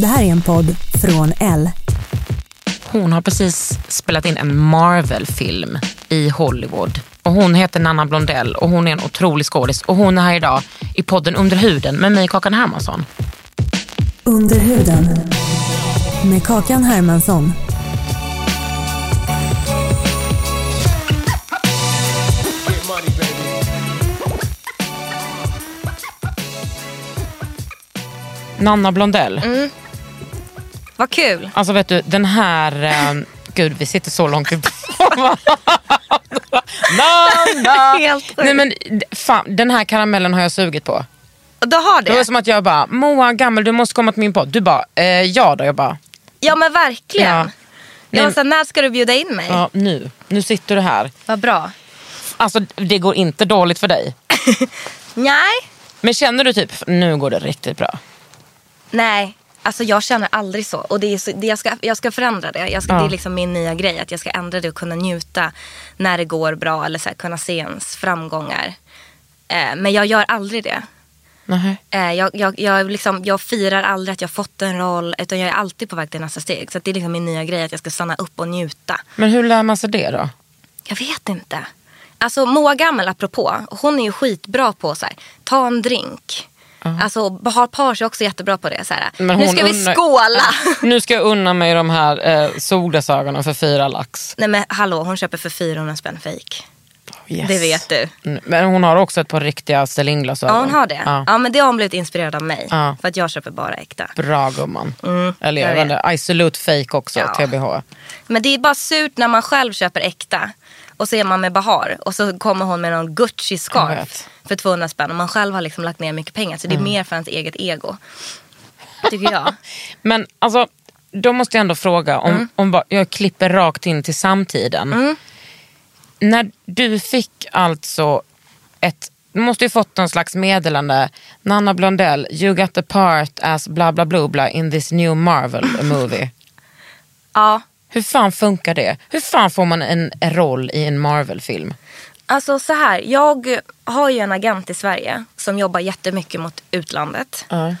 Det här är en podd från L. Hon har precis spelat in en Marvel-film i Hollywood. Och Hon heter Nanna Blondell och hon är en otrolig skådis. Och hon är här idag i podden Under huden med mig Kakan Hermansson. Under huden. Med Kakan Hermansson. Nanna Blondell. Vad kul! Alltså vet du, den här... Eh, gud, vi sitter så långt ifrån! Helt. Nej, men, fan, den här karamellen har jag sugit på. Du har Det var det? som att jag bara, Moa gammal du måste komma till min podd. Du bara, eh, ja då. Jag bara, Ja men verkligen. Ja. Jag var såhär, när ska du bjuda in mig? ja nu. Nu sitter du här. Vad bra. Alltså det går inte dåligt för dig. Nej, Men känner du typ, nu går det riktigt bra? nej. Alltså jag känner aldrig så. Och det är så, det jag, ska, jag ska förändra det. Jag ska, Ja. Det är liksom min nya grej. Att jag ska ändra det och kunna njuta när det går bra. Eller så här, kunna se ens framgångar. Eh, men jag gör aldrig det. Eh, jag, jag, jag, liksom, jag firar aldrig att jag fått en roll. Utan jag är alltid på väg till nästa steg. Så det är liksom min nya grej. Att jag ska stanna upp och njuta. Men hur lär man sig det då? Jag vet inte. Alltså Moa Gammel apropå, hon är ju skitbra på så här, ta en drink. Alltså Bahar Pars är också jättebra på det. Så nu ska vi unnar- skåla. Nu ska jag unna mig de här eh, solglasögonen för fyra lax. Nej men hallå, hon köper för 400 spänn fake. Yes. Det vet du. Mm, Men hon har också ett par riktiga Celine-glasögon. Ja hon har det. Ja. Ja. men det har hon blivit inspirerad av mig. Ja. För att jag köper bara äkta. Bra gumman. Eller jag jag vet inte, I salute fake också, Ja. TBH. Men det är bara surt när man själv köper äkta. Och så är man med Bahar. Och så kommer hon med någon Gucci-scarf. För 200 spänn. Och man själv har liksom lagt ner mycket pengar. Så det är mer för ens eget ego. Tycker jag. Men alltså, då måste jag ändå fråga, om, Mm. om jag klipper rakt in till samtiden. När du fick alltså ett, du måste ju fått någon slags meddelande, Nanna Blondell, you got the part as bla bla bla bla in this new Marvel movie. Ja. Hur fan funkar det? Hur fan får man en roll i en Marvel-film? Alltså så här, jag har ju en agent i Sverige som jobbar jättemycket mot utlandet. Ja.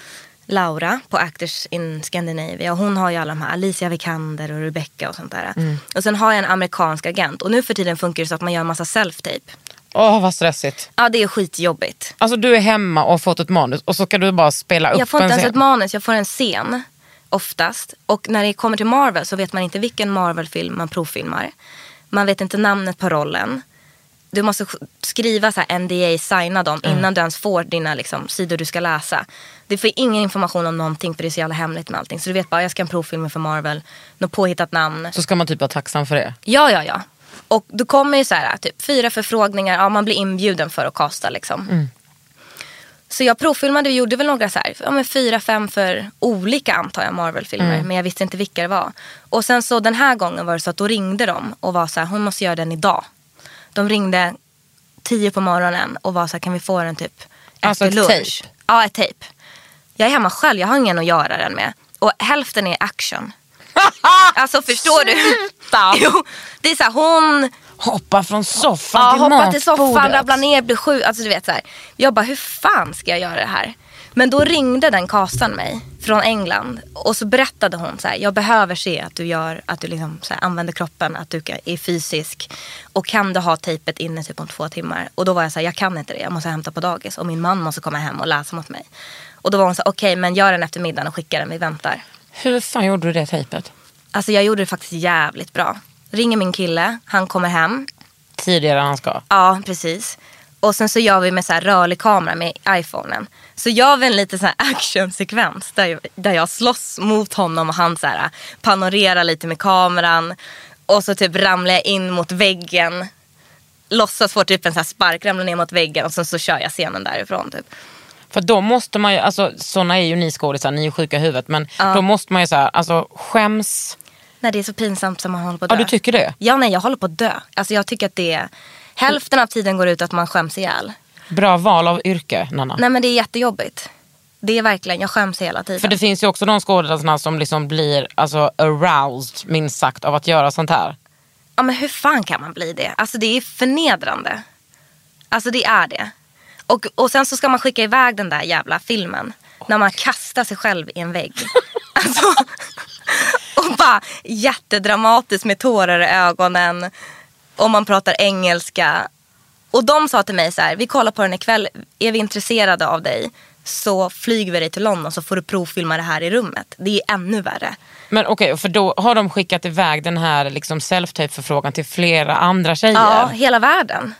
Laura på Actors in Scandinavia. Hon har ju alla de här, Alicia Vikander och Rebecca och sånt där. Och sen har jag en amerikansk agent. Och nu för tiden funkar det så att man gör en massa self-tape. Åh vad stressigt. Ja, det är skitjobbigt. Alltså du är hemma och har fått ett manus och så ska du bara spela upp Jag får en inte ens scen. ett manus, jag får en scen. Oftast. Och när det kommer till Marvel så vet man inte vilken Marvel-film man provfilmar. Man vet inte namnet på rollen. Du måste sk- skriva så NDA, signa dem innan du ens får dina liksom, sidor du ska läsa. Du får ingen information om någonting för det är så jävla hemligt med allting. Så du vet bara, jag ska ha en provfilm för Marvel, något påhittat namn. Så ska man typ vara tacksam för det. Ja, ja, ja. Och då kommer ju så här, typ fyra förfrågningar, ja man blir inbjuden för att kasta liksom. Så jag provfilmade och gjorde väl några så här, ja, men fyra, fem för olika antar jag Marvel-filmer. Men jag visste inte vilka det var. Och sen så den här gången var det så att då ringde de och var så här, hon måste göra den idag. De ringde tio på morgonen och var så här, kan vi få den typ Alltså efter ett lunch? tape? Ja, ett tejp. Jag är hemma själv, jag har ingen att göra den med. Och hälften är action. alltså förstår du? Jo, det är så här, hon Hoppa från soffan ja, till hoppa till soffan, rabbla ner, bli sjuk. Alltså du vet så här. Jag bara, hur fan ska jag göra det här? Men då ringde den kastan mig från England och så berättade hon så här, jag behöver se att du gör, att du liksom så här, använder kroppen, att du är fysisk. Och kan du ha tejpet inne typ om två timmar? Och då var jag så här, jag kan inte det, jag måste hämta på dagis och min man måste komma hem och läsa mot mig. Och då var hon så här, okej men gör den efter middagen och skicka den, vi väntar. Hur fan gjorde du det tejpet? Alltså jag gjorde det faktiskt jävligt bra. Ringer min kille, han kommer hem. Tidigare än han ska. Ja, precis. Och sen så gör vi med så här rörlig kamera med iPhonen. Så gör vi en liten så här actionsekvens där jag, där jag slåss mot honom och han så här panorerar lite med kameran. Och så typ ramlar jag in mot väggen. Låtsas få typ en så här spark, ramlar ner mot väggen och sen så kör jag scenen därifrån typ. För då måste man ju, alltså såna är ju ni skådisar, ni är sjuka i huvudet. Men då måste man ju såhär, alltså skäms. Nej det är så pinsamt som man håller på att Ja dö. du tycker det? Ja nej jag håller på att dö. Alltså jag tycker att det är, hälften av tiden går ut att man skäms ihjäl. Bra val av yrke Nanna. Nej men det är jättejobbigt. Det är verkligen, jag skäms hela tiden. För det finns ju också de skådespelarna som liksom blir alltså, aroused minst sagt av att göra sånt här. Ja men hur fan kan man bli det? Alltså det är förnedrande. Alltså det är det. Och, och sen så ska man skicka iväg den där jävla filmen. När man kastar sig själv i en vägg. alltså, och bara jättedramatiskt med tårar i ögonen. Och man pratar engelska. Och de sa till mig så här, vi kollar på den ikväll. Är vi intresserade av dig så flyger vi dig till London så får du provfilma det här i rummet. Det är ännu värre. Men okej, för då har de skickat iväg den här liksom self-tape förfrågan till flera andra tjejer. Ja, hela världen.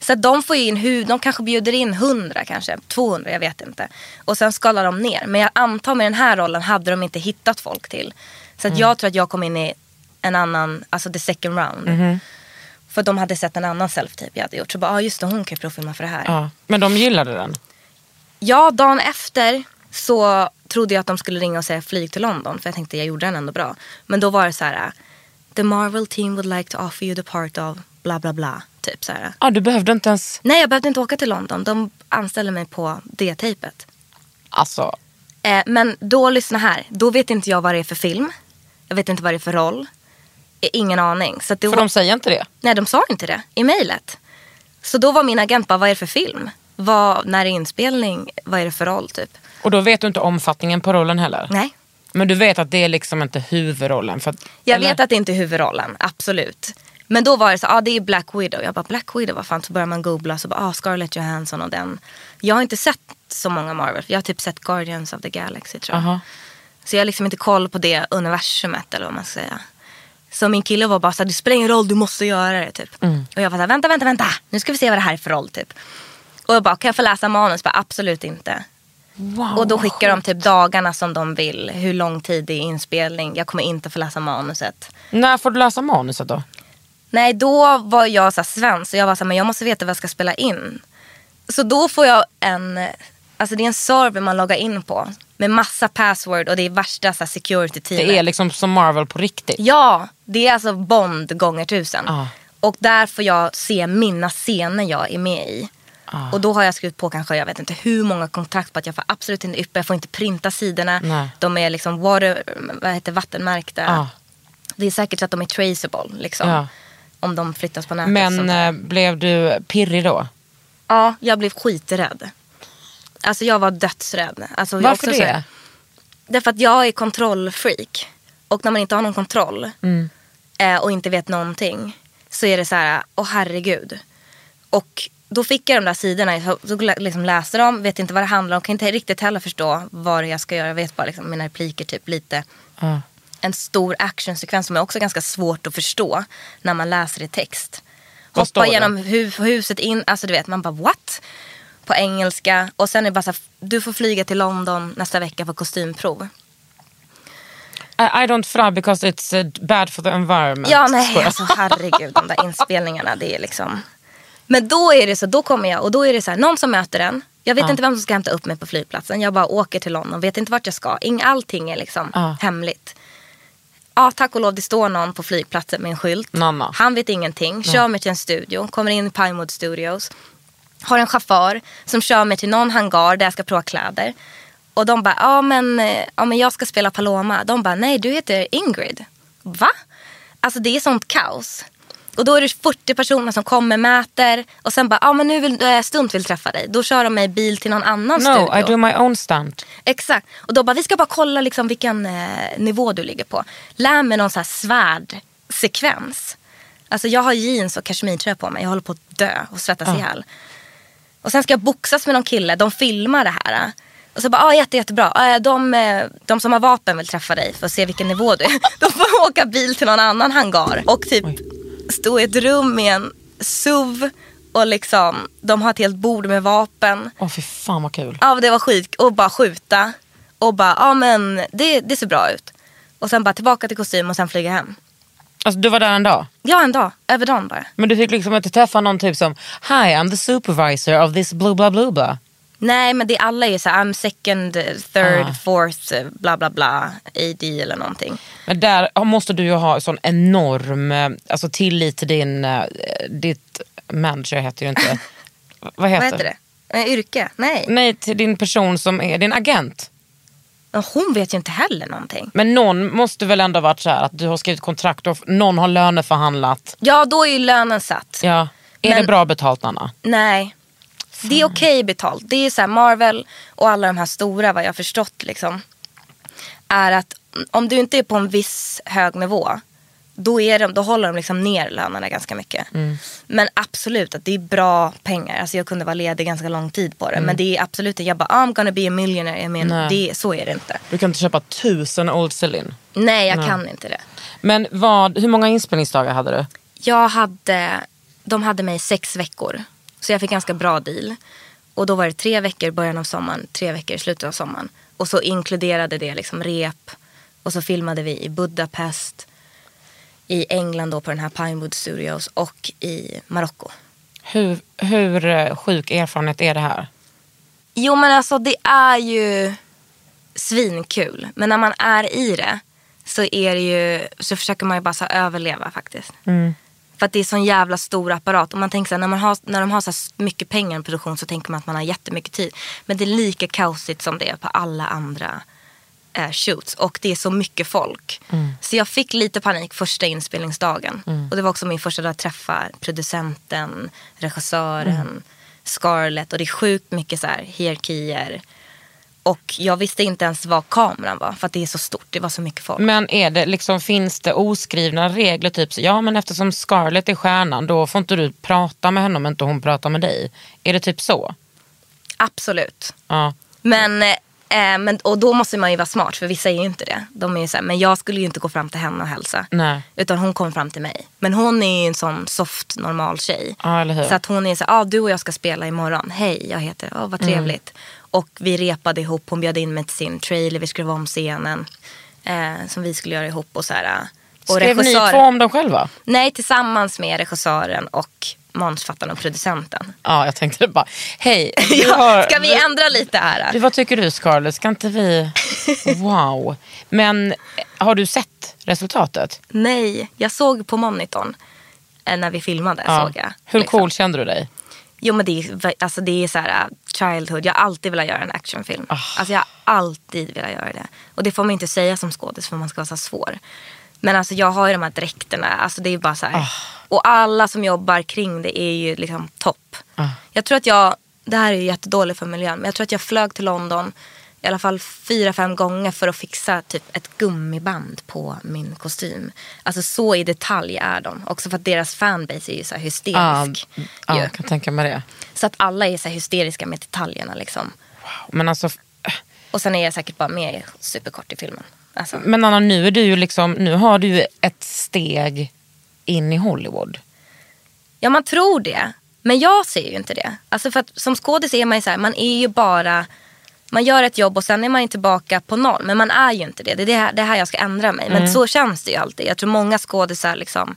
Så att de får in hur, de kanske bjuder in 100 kanske, 200, jag vet inte. Och sen skalar de ner. Men jag antar med den här rollen hade de inte hittat folk till. Så att jag tror att jag kom in i en annan, alltså the second round. För de hade sett en annan self-tape jag hade gjort. Så bara, ah, just det, hon kan ju provfilma för det här. Ja, Men de gillade den. Ja, dagen efter så trodde jag att de skulle ringa och säga flyg till London. För jag tänkte jag gjorde den ändå bra. Men då var det så här. The Marvel team would like to offer you the part of bla bla bla. Typ så här. Ja, du behövde inte ens... Nej, jag behövde inte åka till London. De anställde mig på det tejpet. Alltså, Eh, men då, lyssna här. Då vet inte jag vad det är för film. Jag vet inte vad det är för roll. Eh, Ingen aning. Så det för de säger inte det. Nej, de sa inte det i mejlet. Så då var min agent bara, vad är det för film? Vad, när är inspelning? Vad är det för roll typ? Och då vet du inte omfattningen på rollen heller. Nej. Men du vet att det är liksom inte huvudrollen. Att, Jag eller? vet att det inte är huvudrollen, absolut. Men då var det så, ja ah, det är Black Widow. Jag bara, Black Widow, vad fan? Så börjar man googla, så bara, ah Scarlett Johansson och den. Jag har inte sett så många Marvel, jag har typ sett Guardians of the Galaxy tror jag. Aha. Så jag har liksom inte koll på det universumet eller vad man ska säga. Så min kille var bara så här, det spelar ingen roll, du måste göra det typ. Och jag var så här, vänta, vänta, vänta, nu ska vi se vad det här är för roll typ. Och jag bara, kan jag få läsa manus? Bara, absolut inte. Wow. Och då skickar de typ dagarna som de vill, hur lång tid det är inspelning. Jag kommer inte få läsa manuset. När får du läsa manuset då? Nej, då var jag så här svensk och jag var så här, men jag måste veta vad jag ska spela in. Så då får jag en, alltså det är en server man loggar in på med massa password och det är värsta så här, security teamet. Det är liksom som Marvel på riktigt. Ja, det är alltså Bond gånger tusen. Ja. Och där får jag se mina scener jag är med i. Ah. Och då har jag skrivit på kanske, jag vet inte hur många kontrakt på att jag får absolut inte yppa, jag får inte printa sidorna. Nej. De är liksom water, vad heter, vattenmärkta. Ja. Det är säkert så att de är traceable liksom. Ja. Om de flyttas på nätet. Men eh, blev du pirrig då? Ja, jag blev skiträdd. Alltså jag var dödsrädd. Alltså, jag Varför så det? här- Därför att jag är kontrollfreak. Och när man inte har någon kontroll Mm. eh, och inte vet någonting så är det så här, åh herregud. Och då fick jag de där sidorna, så så liksom läste dem, vet inte vad det handlar om, kan inte riktigt heller förstå vad jag ska göra. Jag vet bara liksom mina repliker typ lite. Ja. En stor actionsekvens som är också ganska svårt att förstå när man läser i text. Vad Hoppa genom hu- huset in, alltså du vet man bara what? På engelska och sen är det bara så här, du får flyga till London nästa vecka för kostymprov. I, don't fly because it's uh, bad for the environment. Ja nej alltså herregud de där inspelningarna det är liksom. Men då är det så, då kommer jag och då är det så här, någon som möter en. Jag vet inte vem som ska hämta upp mig på flygplatsen. Jag bara åker till London, vet inte vart jag ska. Ing, allting är liksom Ja. hemligt. Ja tack och lov det står någon på flygplatsen med en skylt. Nanna. Han vet ingenting, kör mig till en studio, kommer in i Pinewood Studios. Har en chaufför som kör mig till någon hangar där jag ska prova kläder. Och de bara, ja men, eh, ja men jag ska spela Paloma. De bara, nej du heter Ingrid. Va? Alltså det är sånt kaos. Och då är det 40 personer som kommer, mäter och sen bara, ja men nu vill äh, Stunt vill träffa dig. Då kör de mig bil till någon annan No, studio. I do my own stunt. Exakt. Och då bara, vi ska bara kolla liksom vilken eh, nivå du ligger på. Lär mig någon så här svärdsekvens. Alltså jag har jeans och kashmirtröja på mig. Jag håller på att dö och svettas ihjäl. Och sen ska jag boxas med någon kille. De filmar det här. Och så bara, ah, jätte, jättebra. Ah, de, eh, de som har vapen vill träffa dig för att se vilken nivå du är. De får åka bil till någon annan hangar. Och typ stå i ett rum med en SUV. Och liksom, de har ett helt bord med vapen. Åh fy fan vad kul. Ja, det var skit. Och bara skjuta. Och bara, ja men det, det ser bra ut. Och sen bara tillbaka till kostym och sen flyga hem. Alltså du var där en dag? Ja, en dag. Över dagen bara. Men du fick liksom inte träffa någon typ som Hi I'm the supervisor of this blah blah blah. Nej, men det alla är ju såhär, I'm second, third, Ah. fourth, bla bla bla, AD eller någonting. Men där måste du ju ha sån enorm eh, alltså, tillit till din, eh, ditt manager heter ju inte. Vad heter, Vad heter det? Eh, yrke? Nej. Nej till din person som är din agent. Hon vet ju inte heller någonting. Men någon måste väl ändå varit så här att du har skrivit kontrakt och någon har löneförhandlat. Ja, då är ju lönen satt. Ja. Är Men- det bra betalt Anna? Nej. Det är okej betalt. Det är så här Marvel och alla de här stora vad jag har förstått liksom. Är att om du inte är på en viss hög nivå. Då, är de, då håller de liksom ner lönerna ganska mycket. Men absolut att det är bra pengar. Alltså jag kunde vara ledig ganska lång tid på det. Men det är absolut inte, jag bara I'm gonna be a millionaire. Menar, Nej. det, så är det inte. Du kan inte köpa tusen Old Celine. Nej jag kan inte det. Men vad, hur många inspelningsdagar hade du? Jag hade, de hade mig sex veckor. Så jag fick ganska bra deal. Och då var det tre veckor i början av sommaren, tre veckor i slutet av sommaren. Och så inkluderade det liksom rep. Och så filmade vi i Budapest, i England då på den här Pinewood Studios och i Marocko. Hur, hur eh, sjuk erfarenhet är det här? Jo men alltså det är ju svinkul. Men när man är i det så är det ju, så försöker man ju bara så överleva faktiskt. För att det är sån jävla stor apparat. Och man tänker så här, när, man har, när de har så mycket pengar i produktion så tänker man att man har jättemycket tid. Men det är lika kaosigt som det är på alla andra eh, shoots. Och det är så mycket folk. Så jag fick lite panik första inspelningsdagen. Och det var också min första dag att träffa producenten, regissören, Scarlett. Och det är sjukt mycket så här hierarkier. Och jag visste inte ens vad kameran var för att det är så stort. Det var så mycket folk. Men är det, liksom, finns det oskrivna regler? Typ så, ja men eftersom Scarlett är stjärnan då får inte du prata med henne om inte hon pratar med dig. Är det typ så? Absolut. Ja. Men, eh, men, och då måste man ju vara smart för vissa är ju inte det. De är ju så här, men jag skulle ju inte gå fram till henne och hälsa. Nej. Utan hon kom fram till mig. Men hon är ju en sån soft normal tjej. Ja, eller hur? Så att hon är så här, ah, du och jag ska spela imorgon. Hej, jag heter, oh, vad trevligt. Och vi repade ihop, hon bjöd in mig till sin trailer, vi skrev om scenen. Eh, som vi skulle göra ihop och så här. eh, Och Skrev ni regissör- två om dem själva? Nej, tillsammans med regissören och manusförfattaren och producenten. Ja, jag tänkte bara, hej. Ja, har- ska vi ändra lite här? Du, vad tycker du Scarlett? Ska inte vi... Wow. Men eh, har du sett resultatet? Nej, jag såg på monitorn eh, när vi filmade. Såg jag, Hur liksom. cool kände du dig? Jo men det är, alltså, det är så här uh, childhood. Jag har alltid velat göra en actionfilm. Ah. Alltså jag har alltid velat göra det. Och det får man inte säga som skådis för man ska vara så svår. Men alltså jag har ju de här dräkterna. Alltså det är bara så här. Ah. Och alla som jobbar kring det är ju liksom topp. Ah. Jag tror att jag, det här är ju jättedåligt för miljön. Men jag tror att jag flög till London i alla fall fyra, fem gånger för att fixa typ ett gummiband på min kostym. Alltså så i detalj är de. Också för att deras fanbase är ju så hysterisk. Ja, jag kan tänka mig det. Så att alla är så hysteriska med detaljerna liksom. Men alltså, Och sen är jag säkert bara med superkort i filmen. Alltså, men Anna nu är du ju liksom, nu har du ju ett steg in i Hollywood. ja man tror det. Men jag ser ju inte det. Alltså för att som skådis är man ju så här, man är ju bara, man gör ett jobb och sen är man tillbaka på noll. Men man är ju inte det. Det är det här, det här jag ska ändra mig. Men så känns det ju alltid. Jag tror många skådisar liksom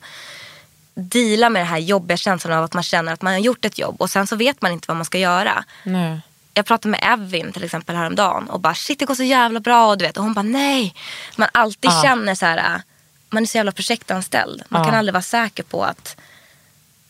dealar med den här jobbiga känslan av att man känner att man har gjort ett jobb och sen så vet man inte vad man ska göra. Nej. jag pratade med Evin till exempel häromdagen och bara shit det går så jävla bra och du vet och hon bara nej. Man alltid Ja. känner så här, man är så jävla projektanställd. Man Ja. kan aldrig vara säker på att,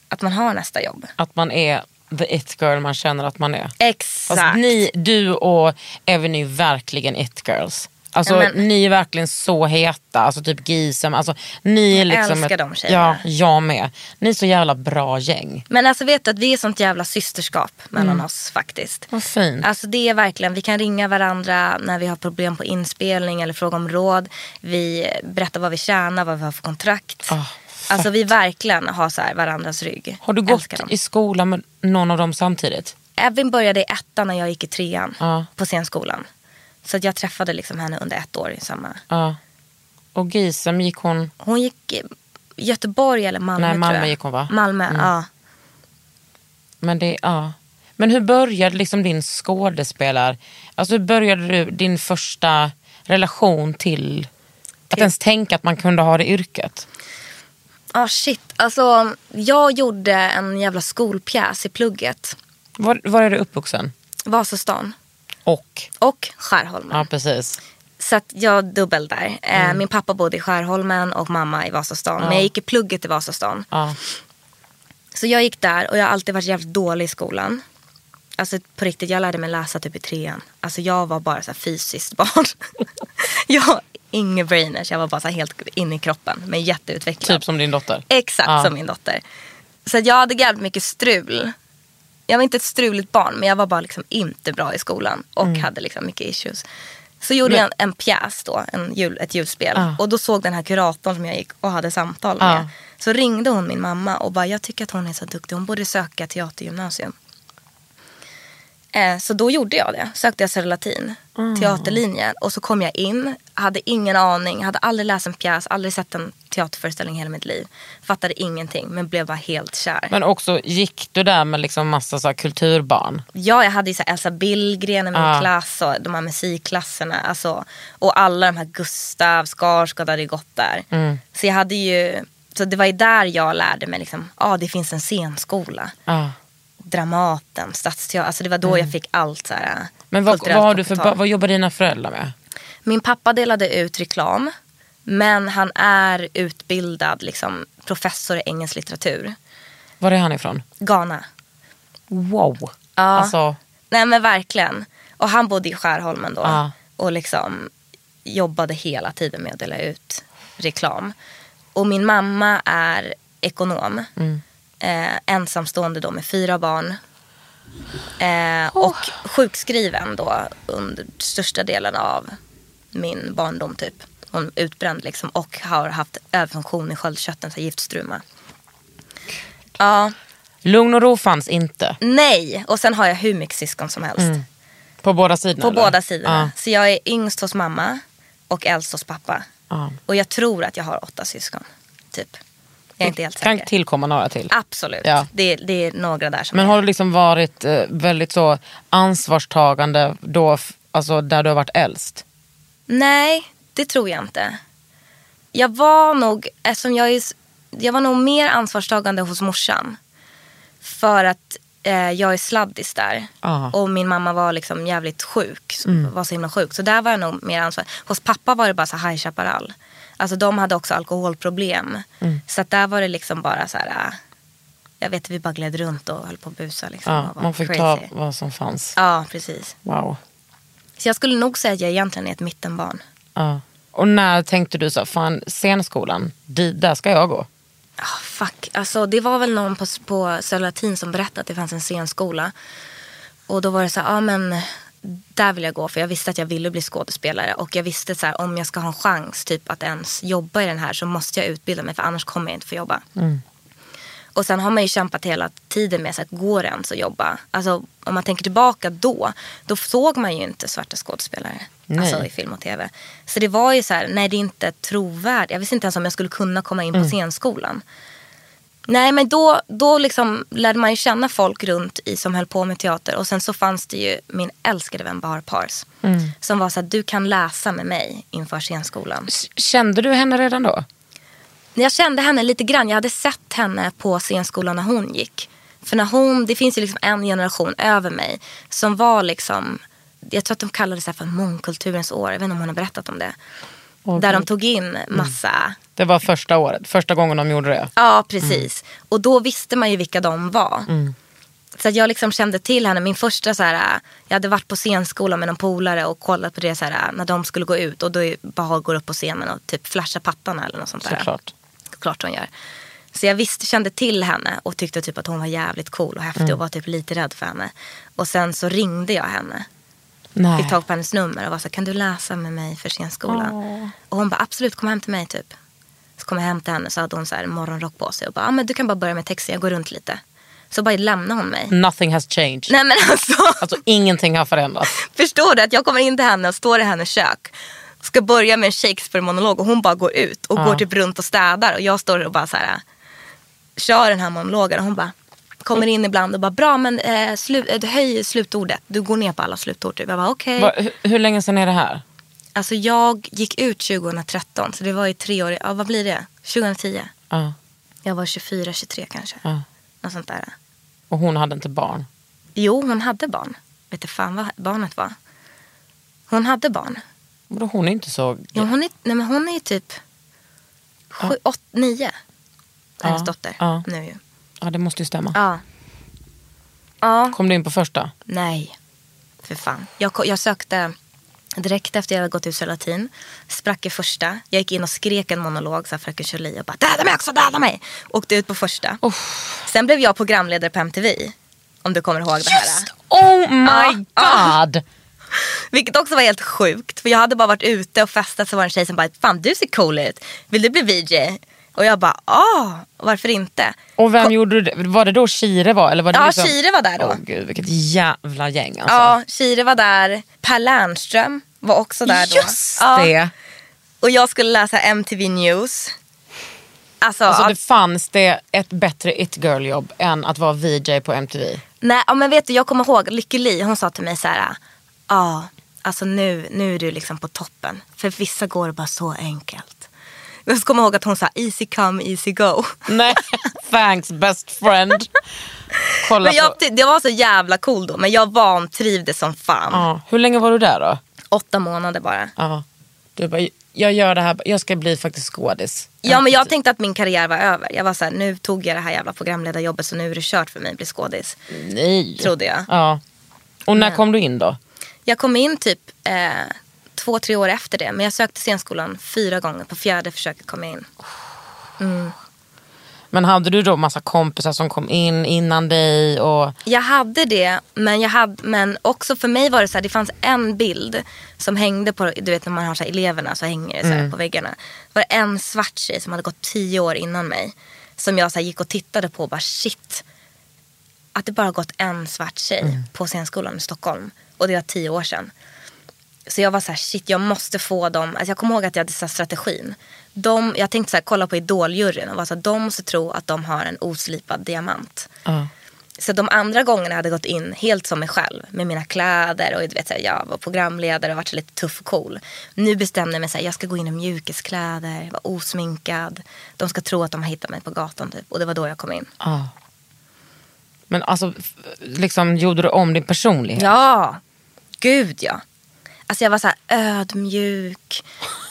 att man har nästa jobb. Att man är the it girl man känner att man är. Exakt. Fast ni, du och Evan är verkligen it girls. Alltså Ja, men- ni är verkligen så heta, alltså typ Gisem. Alltså, ni är Jag liksom älskar ett, de tjejerna. Ja, jag med. Ni är så jävla bra gäng. Men alltså vet du att vi är sånt jävla systerskap mellan Mm. oss faktiskt. Vad fint. Alltså det är verkligen, vi kan ringa varandra när vi har problem på inspelning eller fråga om råd. Vi berättar vad vi tjänar, vad vi har för kontrakt. Ah, alltså vi verkligen har så här varandras rygg. Har du gått i skolan med någon av dem samtidigt? Evin började i ettan när jag gick i trean Ja. på scenskolan. Så att jag träffade liksom henne under ett år i samma. Ja. Och Gisem gick hon... Hon gick i Göteborg eller Malmö Nej, Malmö gick hon, va? Mm. Malmö, ja. Men, det, ja. Men hur började liksom din skådespelar... Alltså hur började du din första relation till att ens tänka att man kunde ha det yrket? Ah shit, alltså jag gjorde en jävla skolpjäs i plugget. Var, var är du uppvuxen? Vasastan Och? och Skärholmen. Ja, precis. Så att jag dubbel där. Eh, Min pappa bodde i Skärholmen och mamma i Vasastan. Men jag gick i plugget i Vasastan. Ja. Så jag gick där och jag har alltid varit jävligt dålig i skolan. Alltså på riktigt, jag lärde mig läsa typ i trean. Alltså jag var bara så här fysiskt barn. jag inga brainers, jag var bara helt inne i kroppen. Men jätteutvecklad. Typ som din dotter? Exakt Ja. som min dotter. Så jag hade jävligt mycket strul. Jag var inte ett struligt barn men jag var bara liksom inte bra i skolan. Och hade liksom mycket issues. Så gjorde Mm. Men- jag en, en pjäs då, en jul, ett julspel. Ja. Och då såg den här kuratorn som jag gick och hade samtal Ja. med. Så ringde hon min mamma och bara, jag tycker att hon är så duktig. Hon borde söka teatergymnasium. Eh, så då gjorde jag det. Sökte jag Serolatin, Mm. teaterlinjen. Och så kom jag in, hade ingen aning, hade aldrig läst en pjäs, aldrig sett en teaterföreställning i hela mitt liv. Fattade ingenting men blev bara helt kär. Men också, gick du där med liksom massa så kulturbarn? Ja, jag hade ju så Elsa Billgren i min Ja. klass och de här musikklasserna. Alltså, och alla de här Gustav Skarsgård hade ju gått där. Mm. Så jag hade ju, så det var ju där jag lärde mig liksom, ja det finns en scenskola. Ja. Dramaten, Stadsteatern. Alltså det var då jag fick allt så här Mm. Men vad, vad, har du för, vad jobbar dina föräldrar med? Min pappa delade ut reklam. Men han är utbildad liksom, professor i engelsk litteratur. Var är han ifrån? Ghana. Wow. Ja. Alltså, Nej men verkligen. Och han bodde i Skärholmen då. Ja. Och liksom jobbade hela tiden med att dela ut reklam. Och min mamma är ekonom. Mm. Eh, ensamstående då med fyra barn. Eh, Och sjukskriven då under största delen av min barndom typ. Hon är utbränd liksom och har haft överfunktion i sköldkörteln, så giftstruma. Ja, lugn och ro fanns inte. nej. Och sen har jag hur mycket syskon som helst. På båda sidorna? På eller? båda sidorna. Ja. Så jag är yngst hos mamma och äldst hos pappa. Ja. Och jag tror att jag har åtta syskon. Typ. Jag är inte helt Kan säker. tillkomma några till. Absolut. Ja. Det, det är några där som Men är. har du liksom varit eh, väldigt så ansvarstagande då, alltså där du har varit äldst? Nej, det tror jag inte. Jag var nog, eftersom jag, är, jag var nog mer ansvarstagande hos morsan. För att eh, jag är sladdis där. Ja. Och min mamma var liksom jävligt sjuk. Var så himla sjuk. Så där var jag nog mer ansvarig. Hos pappa var det bara så High Chaparral. Alltså de hade också alkoholproblem. Så att där var det liksom bara så här. äh, Jag vet vi bara gled runt och höll på att busa liksom. Ja, man fick crazy. ta vad som fanns. Ja, precis. Wow. Så jag skulle nog säga att jag egentligen är ett mittenbarn. Ja. Och när tänkte du så, fan scenskolan, där ska jag gå? Ah, fuck. Alltså, det var väl någon på, på Södra Latin som berättade att det fanns en scenskola. Och då var det så här, ja men där vill jag gå. För jag visste att jag ville bli skådespelare. Och jag visste så här, om jag ska ha en chans typ att ens jobba i den här så måste jag utbilda mig. För annars kommer jag inte få jobba. Och sen har man ju kämpat hela tiden med så att går det ens att jobba? Alltså om man tänker tillbaka då, då såg man ju inte svarta skådespelare. Nej. Alltså i film och tv. Så det var ju så här, nej det är inte trovärdigt. Jag visste inte ens om jag skulle kunna komma in på scenskolan. Nej men då, då liksom lärde man ju känna folk runt i som höll på med teater. Och sen så fanns det ju min älskade vän Bahar Pars. Som var så här, du kan läsa med mig inför scenskolan. Kände du henne redan då? Jag kände henne lite grann. Jag hade sett henne på scenskolan när hon gick. För när hon, det finns ju liksom en generation över mig som var liksom, jag tror att de kallade det för mångkulturens år. Jag vet inte om hon har berättat om det. Där de tog in massa, Det var första året, första gången de gjorde det. ja precis. Och då visste man ju vilka de var. Så att jag liksom kände till henne. Min första så här, jag hade varit på scenskolan med någon polare och kollat på det så här, när de skulle gå ut. Och då bara går upp på scenen och typ flashar pattarna eller något sånt där. Såklart. Klart hon gör. Så jag visste, kände till henne och tyckte typ att hon var jävligt cool och häftig och var typ lite rädd för henne. Och sen så ringde jag henne. Nej. Fick tag på hennes nummer och var så kan du läsa med mig för scenskolan? Och hon bara, absolut kom hem till mig typ. Så kom jag hem till henne så hade hon så här morgonrock på sig och bara, ah, men du kan bara börja med texten, jag går runt lite. Så bara lämnade hon mig. Nothing has changed. Nej men alltså. Alltså ingenting har förändrats. Förstår du att jag kommer in till henne och står i hennes kök. Ska börja med en Shakespeare-monolog och hon bara går ut och Ja. går typ runt och städar. Och jag står och bara så här. Kör den här monologen och hon bara kommer in ibland och bara bra men eh, slu, eh, höj slutordet. Du går ner på alla slutord. typ. Jag bara okej. Va, hur, hur länge sedan är det här? Alltså jag gick ut 2013 så det var ju tre år. Ja vad blir det? 2010. Ja, Jag var 24, 23 kanske. ja. Något sånt där. Och hon hade inte barn. Jo hon hade barn. Vet du fan vad barnet var? Hon hade barn. Vadå, Hon är inte så... Ja, hon, är, nej, men hon är ju typ sju, åt, nio. Hennes Ja, dotter nu ju. Ja, det måste ju stämma. Ja. Ja, Kom du in på första? nej. För fan. Jag, jag sökte direkt efter jag hade gått ut latin. Sprack i första. Jag gick in och skrek en monolog, så fröken Julie. Och bara döda mig också, döda mig. Åkte ut på första. Sen blev jag programledare på MTV. Om du kommer ihåg det här. Oh my Ja. god! Vilket också var helt sjukt. För jag hade bara varit ute och festat så var det en tjej som bara, fan du ser cool ut. Vill du bli VJ? Och jag bara, ah, varför inte? Och vem gjorde du det? Var det då Kire var? Eller var det Ja, liksom... Kire var där då. Åh gud, vilket jävla gäng alltså. Ja, Kire var där. Per Lernström var också där då. Just Ja, det! Och jag skulle läsa MTV News. Alltså, Alltså ja, det fanns det ett bättre it-girl-jobb än att vara VJ på MTV. nej, ja, men vet du, jag kommer ihåg Lykke Li, hon sa till mig så här, ja, alltså nu, nu är du liksom på toppen. För vissa går det bara så enkelt. Men så kommer jag ihåg att hon sa easy come, easy go. Nej, thanks best friend. Kolla Men jag, på... det var så jävla cool då, men jag vantrivdes som fan. Ja. Hur länge var du där då? Åtta månader bara. Ja. Du bara, jag gör det här, jag ska bli faktiskt skådis. Ja men jag tänkte att min karriär var över. Jag var så här, nu tog jag det här jävla programledarjobbet så nu är det kört för mig att bli skådis. Nej. Trodde jag. Ja. Och när kom du in då? Jag kom in typ eh, två, tre år efter det. Men jag sökte scenskolan fyra gånger. På fjärde försöket kom jag in. Men hade du då massa kompisar som kom in innan dig? Och... Jag hade det, men, jag hade, men också för mig var det så här, det fanns en bild som hängde på, du vet när man har så här, eleverna så hänger det så här på väggarna. Det var en svart tjej som hade gått tio år innan mig. Som jag så gick och tittade på och bara shit. Att det bara gått en svart tjej på scenskolan i Stockholm. Och det var tio år sedan. Så jag var så här, shit jag måste få dem. Alltså jag kommer ihåg att jag hade så här strategin. De, jag tänkte så här, kolla på Idoljuryn och var så här, de måste tro att de har en oslipad diamant. Ja. Så de andra gångerna hade jag gått in helt som mig själv. Med mina kläder och vet, så här, jag var programledare och varit så lite tuff och cool. Nu bestämde jag mig att jag ska gå in i mjukiskläder, vara osminkad. De ska tro att de har hittat mig på gatan typ. Och det var då jag kom in. Ja. Men alltså, liksom, gjorde du om din personlighet? Ja, gud ja. Alltså jag var så här ödmjuk.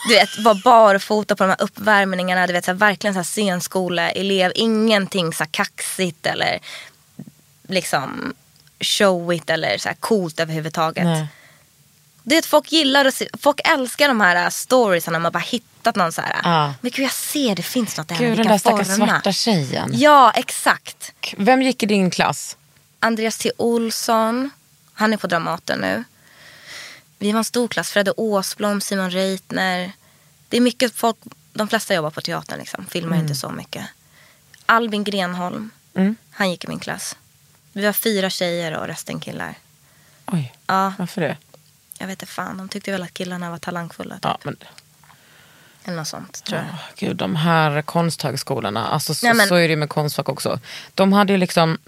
Du vet, var barfota på de här uppvärmningarna. Du vet, så här, verkligen så här scenskoleelev. Ingenting så här kaxigt eller liksom showigt eller så här coolt överhuvudtaget. Nej. Det är att folk gillar att se, folk älskar de här storiesarna när man bara hittat någon så här. Ja. Men gud jag ser det finns något där. Gud, den där stackars forma." svarta tjejen. Ja, exakt. Vem gick i din klass? Andreas T. Olsson. Han är på Dramaten nu. Vi var en stor klass. Fredde Åsblom, Simon Reitner. Det är mycket folk. De flesta jobbar på teatern liksom. Filmar inte så mycket. Albin Grenholm. Mm. Han gick i min klass. Vi var fyra tjejer och resten killar. Oj, Ja, varför det? jag vet inte fan. De tyckte väl att killarna var talangfulla. Typ. Ja, men, Eller något sånt tror jag. åh, gud, de här konsthögskolorna, alltså, så, Nej, men- så är det ju med Konstfack också. De hade ju liksom,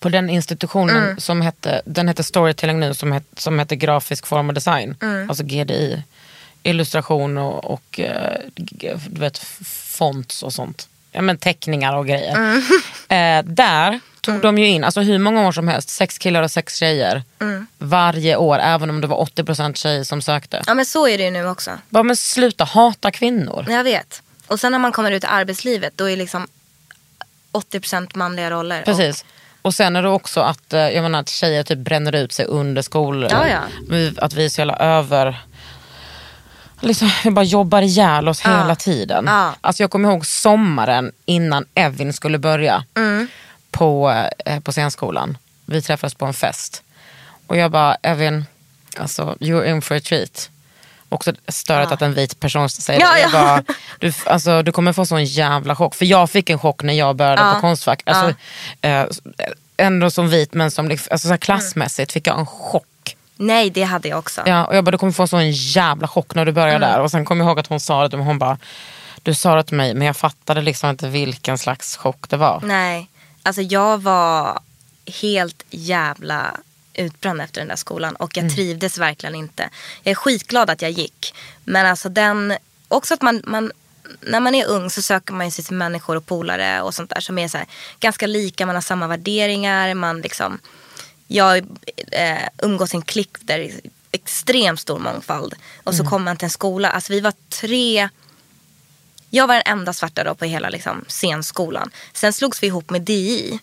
på den institutionen Mm. som hette, den hette Storytelling nu, som, het, som hette Grafisk form och design, Mm. alltså GDI. Illustration och, och eh, du vet, fonts och sånt. Ja, men teckningar och grejer. Mm. Eh, där tog de ju in, alltså hur många år som helst, sex killar och sex tjejer. Mm. Varje år, även om det var 80% tjejer som sökte. Ja men så är det ju nu också. Bara men sluta hata kvinnor. Jag vet. Och sen när man kommer ut i arbetslivet då är liksom 80% manliga roller. Precis. Och sen är det också att, eh, jag menar, att tjejer typ bränner ut sig under skolan. Ja, ja. Att vi är så jävla över... Liksom, vi bara jobbar ihjäl oss Ja. hela tiden. Ja. Alltså jag kommer ihåg sommaren innan Evin skulle börja Mm. på, eh, på scenskolan. Vi träffades på en fest. Och jag bara, Evin, alltså you're in for a treat. Också störigt att en vit person säger Ja, det. Jag ja. bara, du, alltså, du kommer få sån jävla chock. För jag fick en chock när jag började Ja. på Konstfack. Alltså, eh, ändå som vit men som, liksom- alltså, så klassmässigt fick jag en chock. Nej, det hade jag också. Ja, och jag bara, du kommer få en sån jävla chock när du börjar Mm. där. Och sen kom jag ihåg att hon sa det. Hon bara, du sa det till mig men jag fattade liksom inte vilken slags chock det var. Nej, alltså jag var helt jävla utbränd efter den där skolan och Mm. jag trivdes verkligen inte. Jag är skitglad att jag gick. Men alltså den, också att man, man när man är ung så söker man ju sig till människor och polare och sånt där som är så här, ganska lika, man har samma värderingar, man liksom jag eh, umgås i en klick där det är extremt stor mångfald. Och så kommer man till en skola, alltså vi var tre jag var den enda svarta då på hela liksom, scenskolan. Sen slogs vi ihop med DI.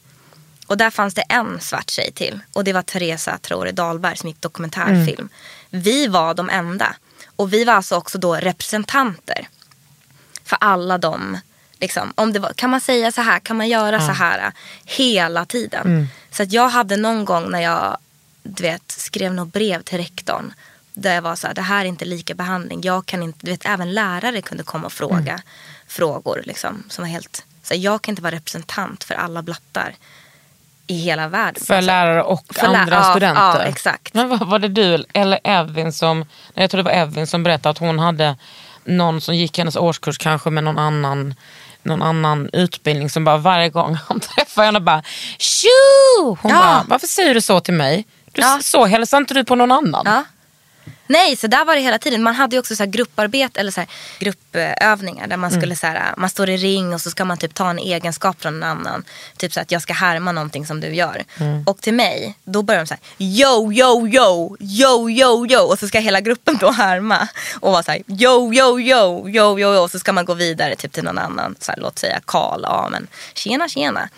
Och där fanns det en svart tjej till. Och det var Teresa Traore Dahlberg som gick dokumentärfilm. Vi var de enda. Och vi var alltså också då representanter. För alla de, liksom, om det var, kan man säga så här, kan man göra så här hela tiden. Så att jag hade någon gång när jag du vet, skrev något brev till rektorn. Där jag var så här, det här är inte lika behandling. Jag kan inte, du vet, även lärare kunde komma och fråga frågor. Liksom, som var helt, så här, jag kan inte vara representant för alla blattar i hela världen. För lärare och För lä- andra ja, studenter. ja, exakt. Men var, var det du eller Evin som, nej, jag tror det var Evin som berättade att hon hade någon som gick hennes årskurs kanske med någon annan någon annan utbildning som bara varje gång han träffar henne bara tjo! Hon Ja. bara, varför säger du så till mig? Du, Ja. Så hälsar inte du på någon annan? Ja. Nej, så där var det hela tiden. Man hade ju också så här grupparbete eller så gruppövningar där man skulle så här, man står i ring och så ska man typ ta en egenskap från en annan. Typ så att jag ska härma någonting som du gör. Och till mig, då börjar de så här yo, yo, yo, yo, yo, yo och så ska hela gruppen då härma och vara så här yo, yo, yo, yo, yo, yo och så ska man gå vidare typ till någon annan, så här, låt säga Karl, ja men tjena, tjena.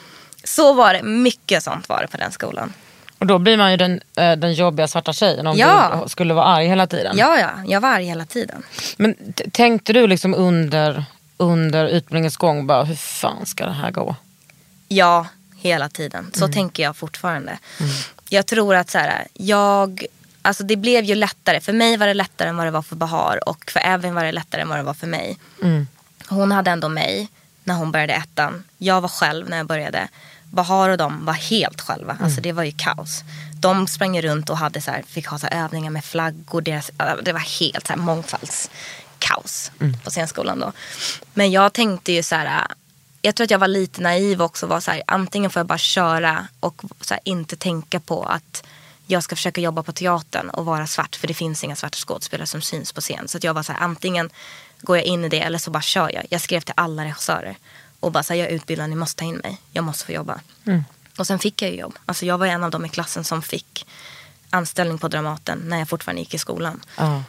Så var det, mycket sånt var det på den skolan. Och då blir man ju den, eh, den jobbiga svarta tjejen om Ja. du skulle vara arg hela tiden. Ja, ja, jag var arg hela tiden. Men tänkte du liksom under, under utbildningens gång bara hur fan ska det här gå? Ja, hela tiden. Så tänker jag fortfarande. Jag tror att så här, jag, alltså det blev ju lättare. För mig var det lättare än vad det var för Bahar och för Evin var det lättare än vad det var för mig. Hon hade ändå mig när hon började ettan. Jag var själv när jag började. Bahar och de var helt själva. Alltså det var ju kaos. De sprang runt och hade så här, fick ha så övningar med flaggor. Deras, det var helt så här mångfaldskaos på scenskolan då. Men jag tänkte ju så här, jag tror att jag var lite naiv också. Var så här, antingen får jag bara köra och så här, inte tänka på att jag ska försöka jobba på teatern och vara svart. För det finns inga svarta skådespelare som syns på scen. Så jag var så här, antingen går jag in i det eller så bara kör jag. Jag skrev till alla regissörer. Och bara så här, jag är utbildad, ni måste ta in mig. Jag måste få jobba. Och sen fick jag ju jobb. Alltså jag var en av dem i klassen som fick anställning på Dramaten när jag fortfarande gick i skolan. Ja.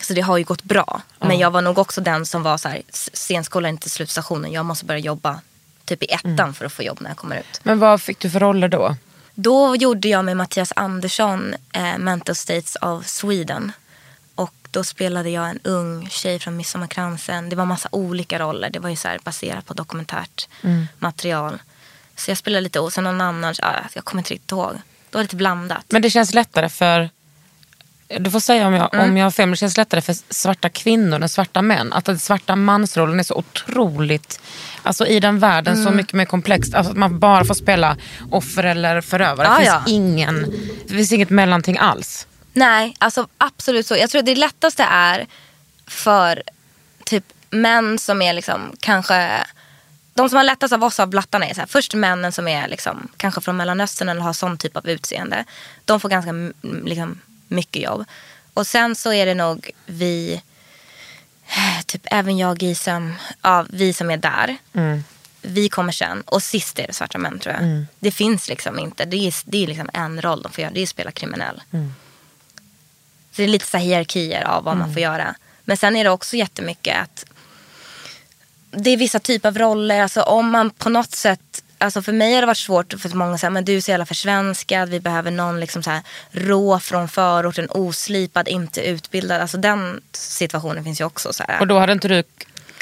Så det har ju gått bra. Men jag var nog också den som var så här, "S- scenskolan är inte slutstationen. Jag måste börja jobba typ i ettan för att få jobb när jag kommer ut. Men vad fick du för roller då? Då gjorde jag med Mattias Andersson eh, Mental States of Sweden. Då spelade jag en ung tjej från Midsommarkransen. Det var massa olika roller. Det var ju så här baserat på dokumentärt material. Så jag spelade lite och sen någon annan, ja, jag kommer inte riktigt ihåg. Det var lite blandat. Men det känns lättare för, du får säga om jag, om jag har fel, men det känns lättare för svarta kvinnor än svarta män. Att den svarta mansrollen är så otroligt, alltså i den världen Mm. så mycket mer komplext. Alltså att man bara får spela offer eller förövare. Ja, det, finns ja. ingen, det finns inget mellanting alls. Nej, alltså absolut så. Jag tror det lättaste är för typ män som är liksom kanske de som har lättast av oss av blattarna är så här, först männen som är liksom, kanske från Mellanöstern eller har sån typ av utseende. De får ganska liksom, mycket jobb. Och sen så är det nog vi, typ även jag Gisam, ja, vi som är där. Vi kommer sen och sist är det svarta män tror jag. Det finns liksom inte, det är, det är liksom en roll de får göra, det är att spela kriminell. Så det är lite så hierarkier av vad man får göra. Men sen är det också jättemycket att det är vissa typer av roller. Alltså om man på något sätt Alltså för mig har det varit svårt för många säger men du är så jävla försvenskad. Vi behöver någon liksom så här rå från förorten, oslipad, inte utbildad. Alltså den situationen finns ju också. Så här. Och då hade inte du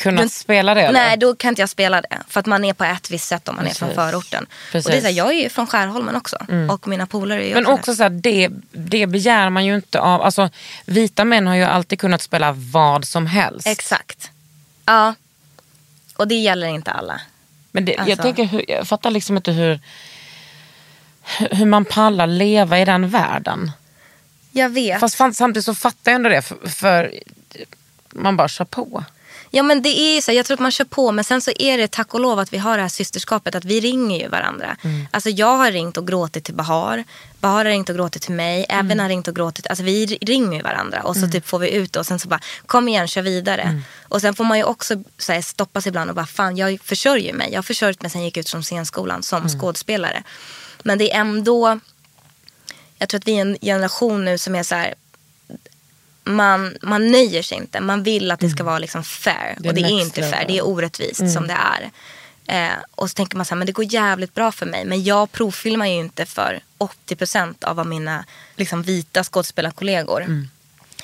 kunnat Du- spela det? eller? Nej, då kan inte jag spela det. För att man är på ett visst sätt om man är från Precis. förorten. Precis. Och det är så här, jag är ju från Skärholmen också. Och mina polare är ju Men också, också så här, det, det begär man ju inte av. Alltså, vita män har ju alltid kunnat spela vad som helst. Exakt. Ja. Och det gäller inte alla. Men det, jag, Alltså. tänker, hur, jag fattar liksom inte hur, hur man pallar leva i den världen. Jag vet. Fast samtidigt så fattar jag ändå det. För, för man bara kör på. Ja men det är så, jag tror att man kör på men sen så är det tack och lov att vi har det här systerskapet att vi ringer ju varandra. Mm. Alltså jag har ringt och gråtit till Bahar, Bahar har ringt och gråtit till mig, Mm. Evan har ringt och gråtit, alltså vi ringer ju varandra och så typ får vi ut det och sen så bara kom igen kör vidare. Mm. Och sen får man ju också så här, stoppas ibland och bara fan jag försörjer mig, jag har försörjt mig sen jag gick ut från scenskolan som Mm. skådespelare. Men det är ändå, jag tror att vi är en generation nu som är så här man, man nöjer sig inte. Man vill att det ska vara liksom fair. Mm. Det och det är inte fair. Det är orättvist som det är. Eh, och så tänker man så här, men det går jävligt bra för mig. Men jag provfilmar ju inte för 80% av vad mina liksom, vita skådespelarkollegor Mm.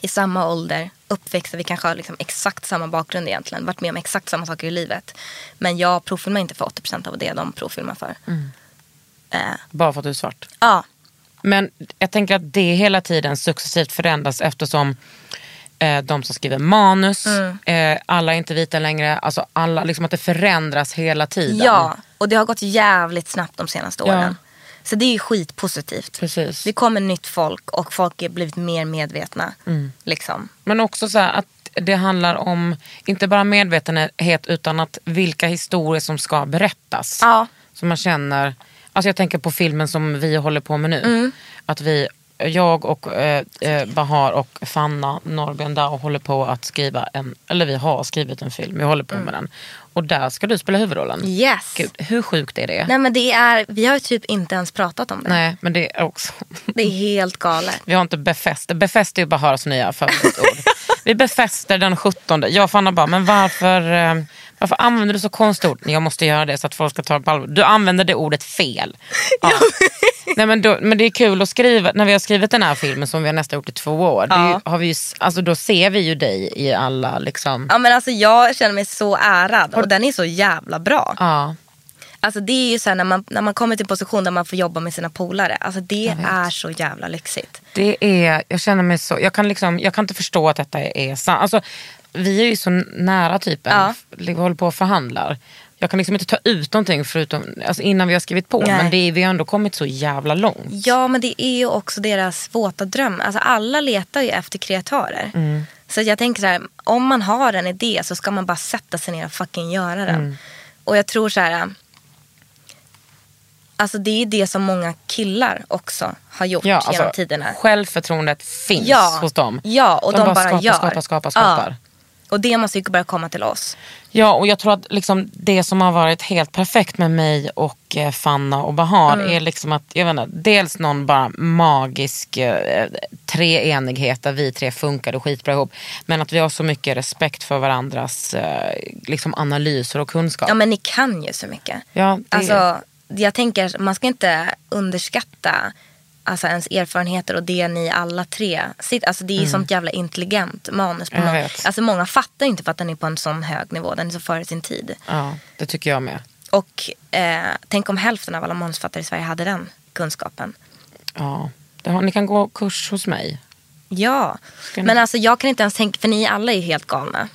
i samma ålder, uppväxta, vi kanske har liksom exakt samma bakgrund egentligen, varit med om exakt samma saker i livet. Men jag provfilmar inte för 80% av det de provfilmar för. Mm. Eh, Bara för att du är svart. ja, Men jag tänker att det hela tiden successivt förändras eftersom eh, de som skriver manus, Mm. eh, alla är inte vita längre. Alltså alla, liksom att det förändras hela tiden. Ja, och det har gått jävligt snabbt de senaste Ja. åren. Så det är ju skitpositivt. Precis. Det kommer nytt folk och folk är blivit mer medvetna. Mm. Liksom. Men också så här att det handlar om, inte bara medvetenhet utan att vilka historier som ska berättas. Ja. Så man känner, alltså jag tänker på filmen som vi håller på med nu. Mm. Att vi, jag och eh, eh, Bahar och Fanna Norrbjörn Dao håller på att skriva en, eller vi har skrivit en film, vi håller på med den. Och där ska du spela huvudrollen. Mm. Yes. Gud, hur sjukt är det? Nej men det är, vi har typ inte ens pratat om det. Nej, men det är också... Det är helt galet. Vi har inte befäst. Befäst är ju Bahars nya favoritord. vi befäster den 17. Jag och Fanna bara, men varför, eh, varför använder du så konstiga ord? Jag måste göra det så att folk ska ta det på allvar. Du använder det ordet fel. Ja. Nej, men, då, men det är kul att skriva, när vi har skrivit den här filmen som vi har nästan gjort i två år. Det Ja. har vi ju, alltså, då ser vi ju dig i alla liksom... Ja men alltså jag känner mig så ärad och den är så jävla bra. Ja. Alltså det är ju så här när man, när man kommer till en position där man får jobba med sina polare. Alltså det är så jävla lyxigt. Det är, jag känner mig så, jag kan, liksom, jag kan inte förstå att detta är sant. Alltså, vi är ju så nära typen, Ja. vi håller på och förhandlar. Jag kan liksom inte ta ut någonting förutom, alltså innan vi har skrivit på. Nej. Men det är, vi har ändå kommit så jävla långt. Ja men det är ju också deras våta dröm. Alltså alla letar ju efter kreatörer. Mm. Så jag tänker så här, om man har en idé så ska man bara sätta sig ner och fucking göra den. Mm. Och jag tror så här. Alltså det är det som många killar också har gjort Ja, alltså, genom tiderna. Självförtroendet finns Ja, hos dem. ja, och de bara skapar, gör. skapar, skapar, skapar. Ja. Och det måste ju börja komma till oss. Ja, och jag tror att liksom det som har varit helt perfekt med mig och eh, Fanna och Bahar Mm. är liksom att, jag vet inte, dels någon bara magisk eh, treenighet där vi tre funkade skitbra ihop. Men att vi har så mycket respekt för varandras eh, liksom analyser och kunskap. Ja men ni kan ju så mycket. Ja, det- Alltså, jag tänker, man ska inte underskatta alltså, ens erfarenheter och det ni alla tre sitter. Alltså, det är ju sånt jävla intelligent manus. På Mm. Vet. Alltså, många fattar inte för att den är på en sån hög nivå. Den är så före sin tid. Ja, det tycker jag med. Och eh, tänk om hälften av alla manusförfattare i Sverige hade den kunskapen. Ja. Det har, ni kan gå kurs hos mig. Ja, ni- men alltså jag kan inte ens tänka, för ni alla är helt galna.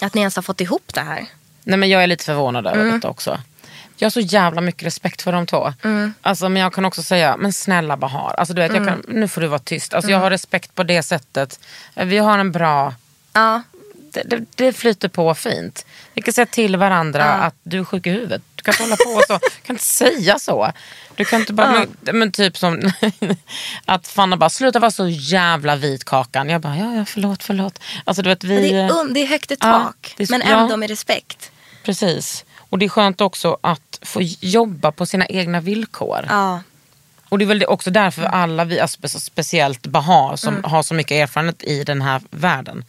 Att ni ens har fått ihop det här. Nej men jag är lite förvånad över Mm. detta också. Jag har så jävla mycket respekt för de två. Alltså, men jag kan också säga, men snälla Bahar, alltså, du vet, jag Mm. kan, nu får du vara tyst. Alltså, Jag har respekt på det sättet. Vi har en bra, Ja, det, det, det flyter på fint. Vi kan säga till varandra att du är sjuk i huvudet. Du kan inte hålla på så. Du kan inte säga så. Du kan inte bara, men, men typ som att Fanna bara, sluta vara så jävla vit Kakan. Jag bara, ja, ja förlåt, förlåt. Alltså du vet vi... men det, är det är högt i Ja, tak. det är men ja. ändå med respekt. Precis. Och det är skönt också att få jobba på sina egna villkor. Ja. Och det är väl också därför alla vi, alltså spe- speciellt Bahar som Mm. har så mycket erfarenhet i den här världen,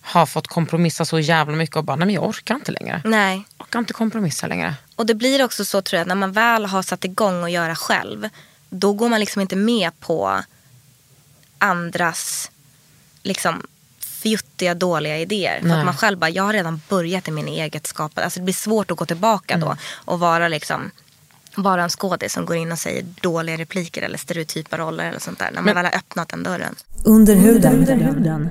har fått kompromissa så jävla mycket och bara, nej men jag orkar inte längre. Nej. Jag orkar inte kompromissa längre. Och det blir också så tror jag, när man väl har satt igång och göra själv. Då går man liksom inte med på andras liksom fjuttiga, dåliga idéer. För att man själv bara, jag har redan börjat i min eget skapande. Alltså det blir svårt att gå tillbaka då och vara liksom vara en skådis som går in och säger dåliga repliker eller stereotypa roller eller sånt där. När man Men- väl har öppnat den dörren. Under huden.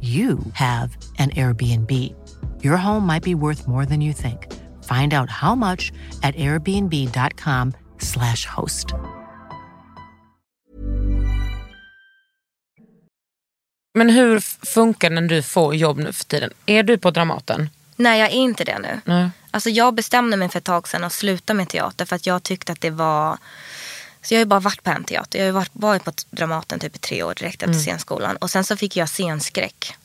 you have an Airbnb. Your home might be worth more than you think. Find out how much at airbnb.com/slash host. Men hur funkar när du får jobb nu för tiden? Är du på Dramaten? Nej, jag är inte det nu. Nej. Alltså jag bestämde mig för ett tag sedan att sluta med teater för att jag tyckte att det var... Så jag har ju bara varit på en teater. Jag har ju varit, varit på Dramaten typ i tre år direkt efter scenskolan. Och sen så fick jag scenskräck.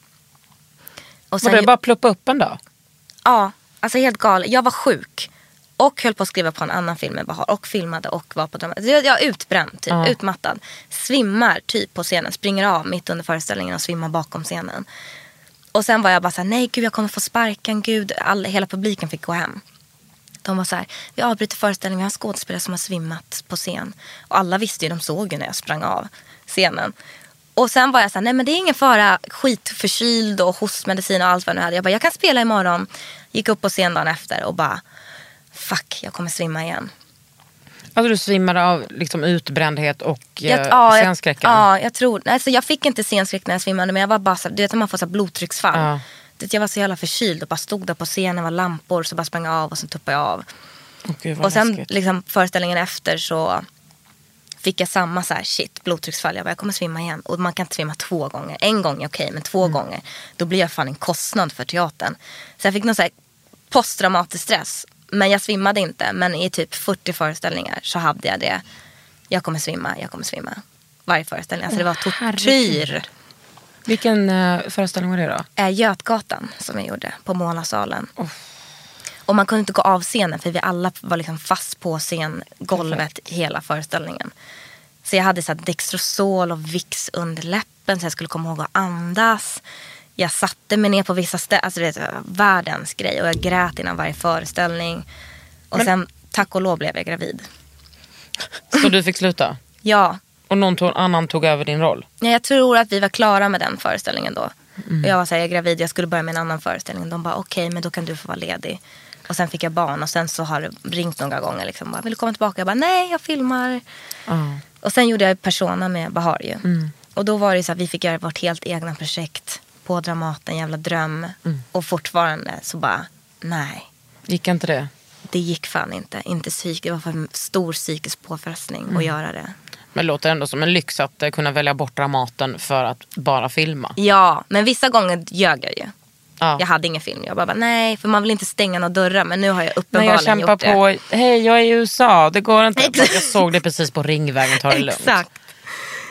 Och Var det bara pluppa upp en dag? Ja, alltså helt galet. Jag var sjuk. Och höll på att skriva på en annan film med Bahar. Och filmade och var på Dramaten. Jag, jag är utbränd, typ. Ja. Utmattad. Svimmar typ på scenen. Springer av mitt under föreställningen och svimmar bakom scenen. Och sen var jag bara så här, nej gud jag kommer få sparken, gud. All, hela publiken fick gå hem. De var så här, vi avbryter föreställningen, vi har en skådespelare som har svimmat på scen. Och alla visste ju, de såg ju när jag sprang av scenen. Och sen var jag så här, nej men det är ingen fara, skitförkyld och hostmedicin och allt vad jag nu hade. Jag bara, jag kan spela imorgon. Gick upp på scen dagen efter och bara, fuck jag kommer svimma igen. Alltså du svimmade av liksom utbrändhet och Jag, eh, ja, jag, scenskräcken? ja, jag tror, alltså jag fick inte scenskräck när jag svimmade men jag var bara så här, du vet när man får så blodtrycksfall. Ja. Vet, Jag var så jävla förkyld och bara stod där på scenen, var lampor så bara sprang jag av och sen tuppade jag av. Åh, gud, Och sen läskigt. liksom, föreställningen efter så fick jag samma så här, shit, blodtrycksfall. Jag bara, jag kommer svimma igen. Och man kan inte svimma två gånger. En gång är okej, men två Mm. gånger. Då blir jag fan en kostnad för teatern. Så jag fick någon så här posttraumatisk stress. Men jag svimmade inte. Men i typ 40 föreställningar så hade jag det. Jag kommer svimma, jag kommer svimma. Varje föreställning. Alltså det var tortyr. Vilken eh, föreställning var det då? Äh, Götgatan som jag gjorde på Målarsalen. Och man kunde inte gå av scenen för vi alla var liksom fast på scengolvet hela föreställningen. Så jag hade så här Dextrosol och Vicks under läppen så jag skulle komma ihåg att andas. Jag satte mig ner på vissa ställen, alltså det var världens grej. Och jag grät innan varje föreställning. Och sen tack och lov blev jag gravid. Så du fick sluta? Ja, Och någon tog, annan tog över din roll? Ja, jag tror att vi var klara med den föreställningen då. Och jag var såhär, jag är gravid, jag skulle börja med en annan föreställning. De bara, okej, men då kan du få vara ledig. Och sen fick jag barn och sen så har det ringt några gånger. Liksom, bara, Vill du komma tillbaka? Jag bara, nej, jag filmar. Och sen gjorde jag Persona med Bahar ju. Och då var det så att vi fick göra vårt helt egna projekt på Dramaten, jävla dröm. Och fortfarande så bara, nej. Gick inte det? Det gick fan inte. inte psyk, det var för stor psykisk påfrestning att göra det. Men det låter ändå som en lyx att eh, kunna välja bort Dramaten för att bara filma. Ja, men vissa gånger ljög jag ju. Ja. Jag hade ingen film. Jag bara, nej, för man vill inte stänga några dörrar. Men nu har jag uppenbarligen jag kämpar gjort det. på, hej jag är i USA, det går inte. Exakt. Jag såg det precis på Ringvägen, ta det lugnt. Exakt.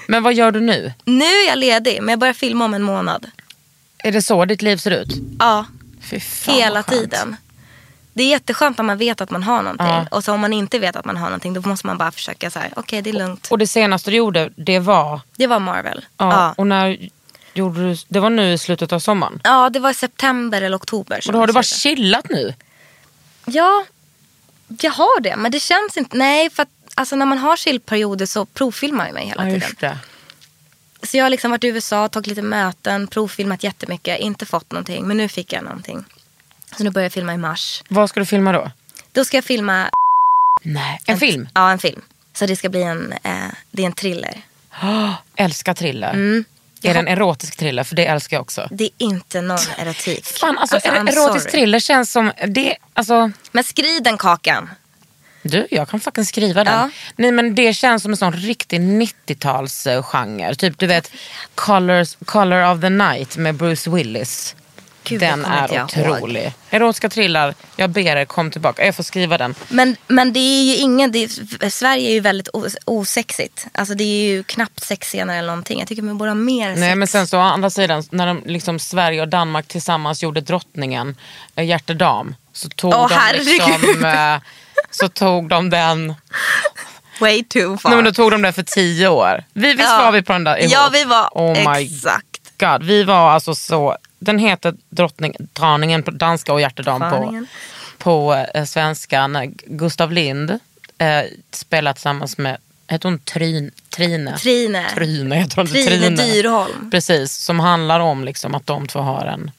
Men vad gör du nu? Nu är jag ledig, men jag börjar filma om en månad. Är det så ditt liv ser ut? Ja, Fy fan, hela tiden. Det är jätteskönt när man vet att man har någonting. Ja. Och så om man inte vet att man har någonting, då måste man bara försöka så här, okej det är lugnt. Och det senaste du gjorde, det var? Det var Marvel. Ja. Ja. Och när gjorde du, det var nu i slutet av sommaren? Ja, det var i september eller oktober. Och då har du bara chillat nu? Ja, jag har det. Men det känns inte... Nej, för att alltså, när man har chillperioder så provfilmar jag mig hela Ja, tiden. Så jag har liksom varit i USA, tagit lite möten, provfilmat jättemycket, inte fått någonting. Men nu fick jag någonting. Så nu börjar jag filma i mars. Vad ska du filma då? Då ska jag filma Nej. En film? Ja, en film. Så det ska bli en, eh, det är en thriller. Oh, älskar thriller. Mm. Är det en erotisk thriller? För det älskar jag också. Det är inte någon erotik. Fan, alltså, I'm erotisk sorry. thriller känns som... Det, alltså, Men skrid den kakan. Du, jag kan faktiskt skriva den. Ja. Nej men det känns som en sån riktig 90-talsgenre. Typ du vet Colors, Color of the Night med Bruce Willis. Gud, den är jag ihåg. otrolig. Erotiska thriller, jag ber er kom tillbaka. Jag får skriva den. Men, men det är ju ingen, är, Sverige är ju väldigt os- osexigt. Alltså det är ju knappt sexscener eller någonting. Jag tycker vi borde ha mer sex. Nej men sen så å andra sidan när de, liksom, Sverige och Danmark tillsammans gjorde drottningen äh, Hjärtedam. Så tog Åh, de herregud. liksom, eh, så tog de den Way too far. Nej, men då tog de den för tio år. Vi, visst Ja. var vi på den där ihop? Ja, vi var. oh Exakt. God. Vi var alltså så... Den heter Drottning, Draningen på danska och Hjärtedam på, på eh, svenska. När Gustav Lind eh, spelar tillsammans med, heter hon Trin, Trine? Trine. Trine heter hon inte. Trine Dyrholm. Precis, som handlar om liksom att de två har en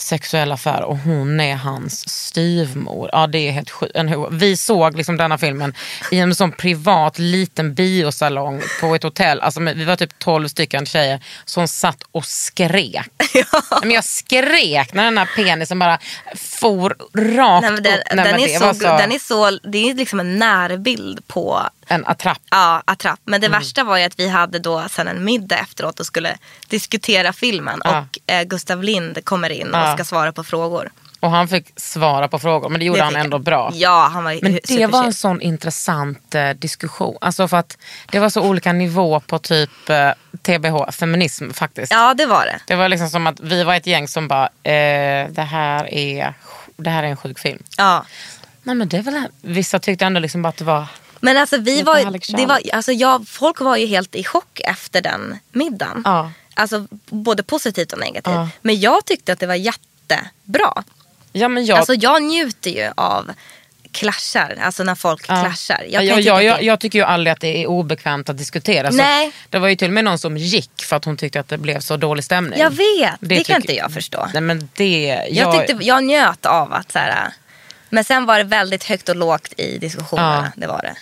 sexuell affär och hon är hans styvmor. Ja, det är helt sjukt. En Vi såg liksom denna filmen i en sån privat liten biosalong på ett hotell. Alltså, vi var typ 12 stycken tjejer som satt och skrek. Men jag skrek när den här penisen bara for rakt Nej, men den, upp. Nej, den, men är det så, var så den är så, det är liksom en närbild på en attrapp. ja, attrapp. Men det Mm. värsta var ju att vi hade då sen en middag efteråt och skulle diskutera filmen. Ja. Och eh, Gustav Lind kommer in Ja. och ska svara på frågor. Och han fick svara på frågor men det gjorde Det han ändå bra. Ja, han var Men det var en sån intressant eh, diskussion. Alltså för att det var så olika nivå på typ eh, TBH, feminism faktiskt. Ja, det var det. Det var liksom som att vi var ett gäng som bara, eh, det, här är, det här är en sjuk film. Ja. Nej men det är väl, vissa tyckte ändå liksom bara att det var, Men alltså, vi var, det var, alltså jag, folk var ju helt i chock efter den middagen. Ja. Alltså både positivt och negativt. Ja. Men jag tyckte att det var jättebra. ja men jag, Alltså jag njuter ju av clashar, alltså när folk ja. clashar. Jag, kan jag, jag, jag, det- jag tycker ju aldrig att det är obekvämt att diskutera. Så Nej. det var ju till och med någon som gick för att hon tyckte att det blev så dålig stämning. Jag vet, det, kan tycker- inte jag förstå. Nej men det, Jag, tyckte, jag njöt av att så här, men sen var det väldigt högt och lågt i diskussionerna. Det var det.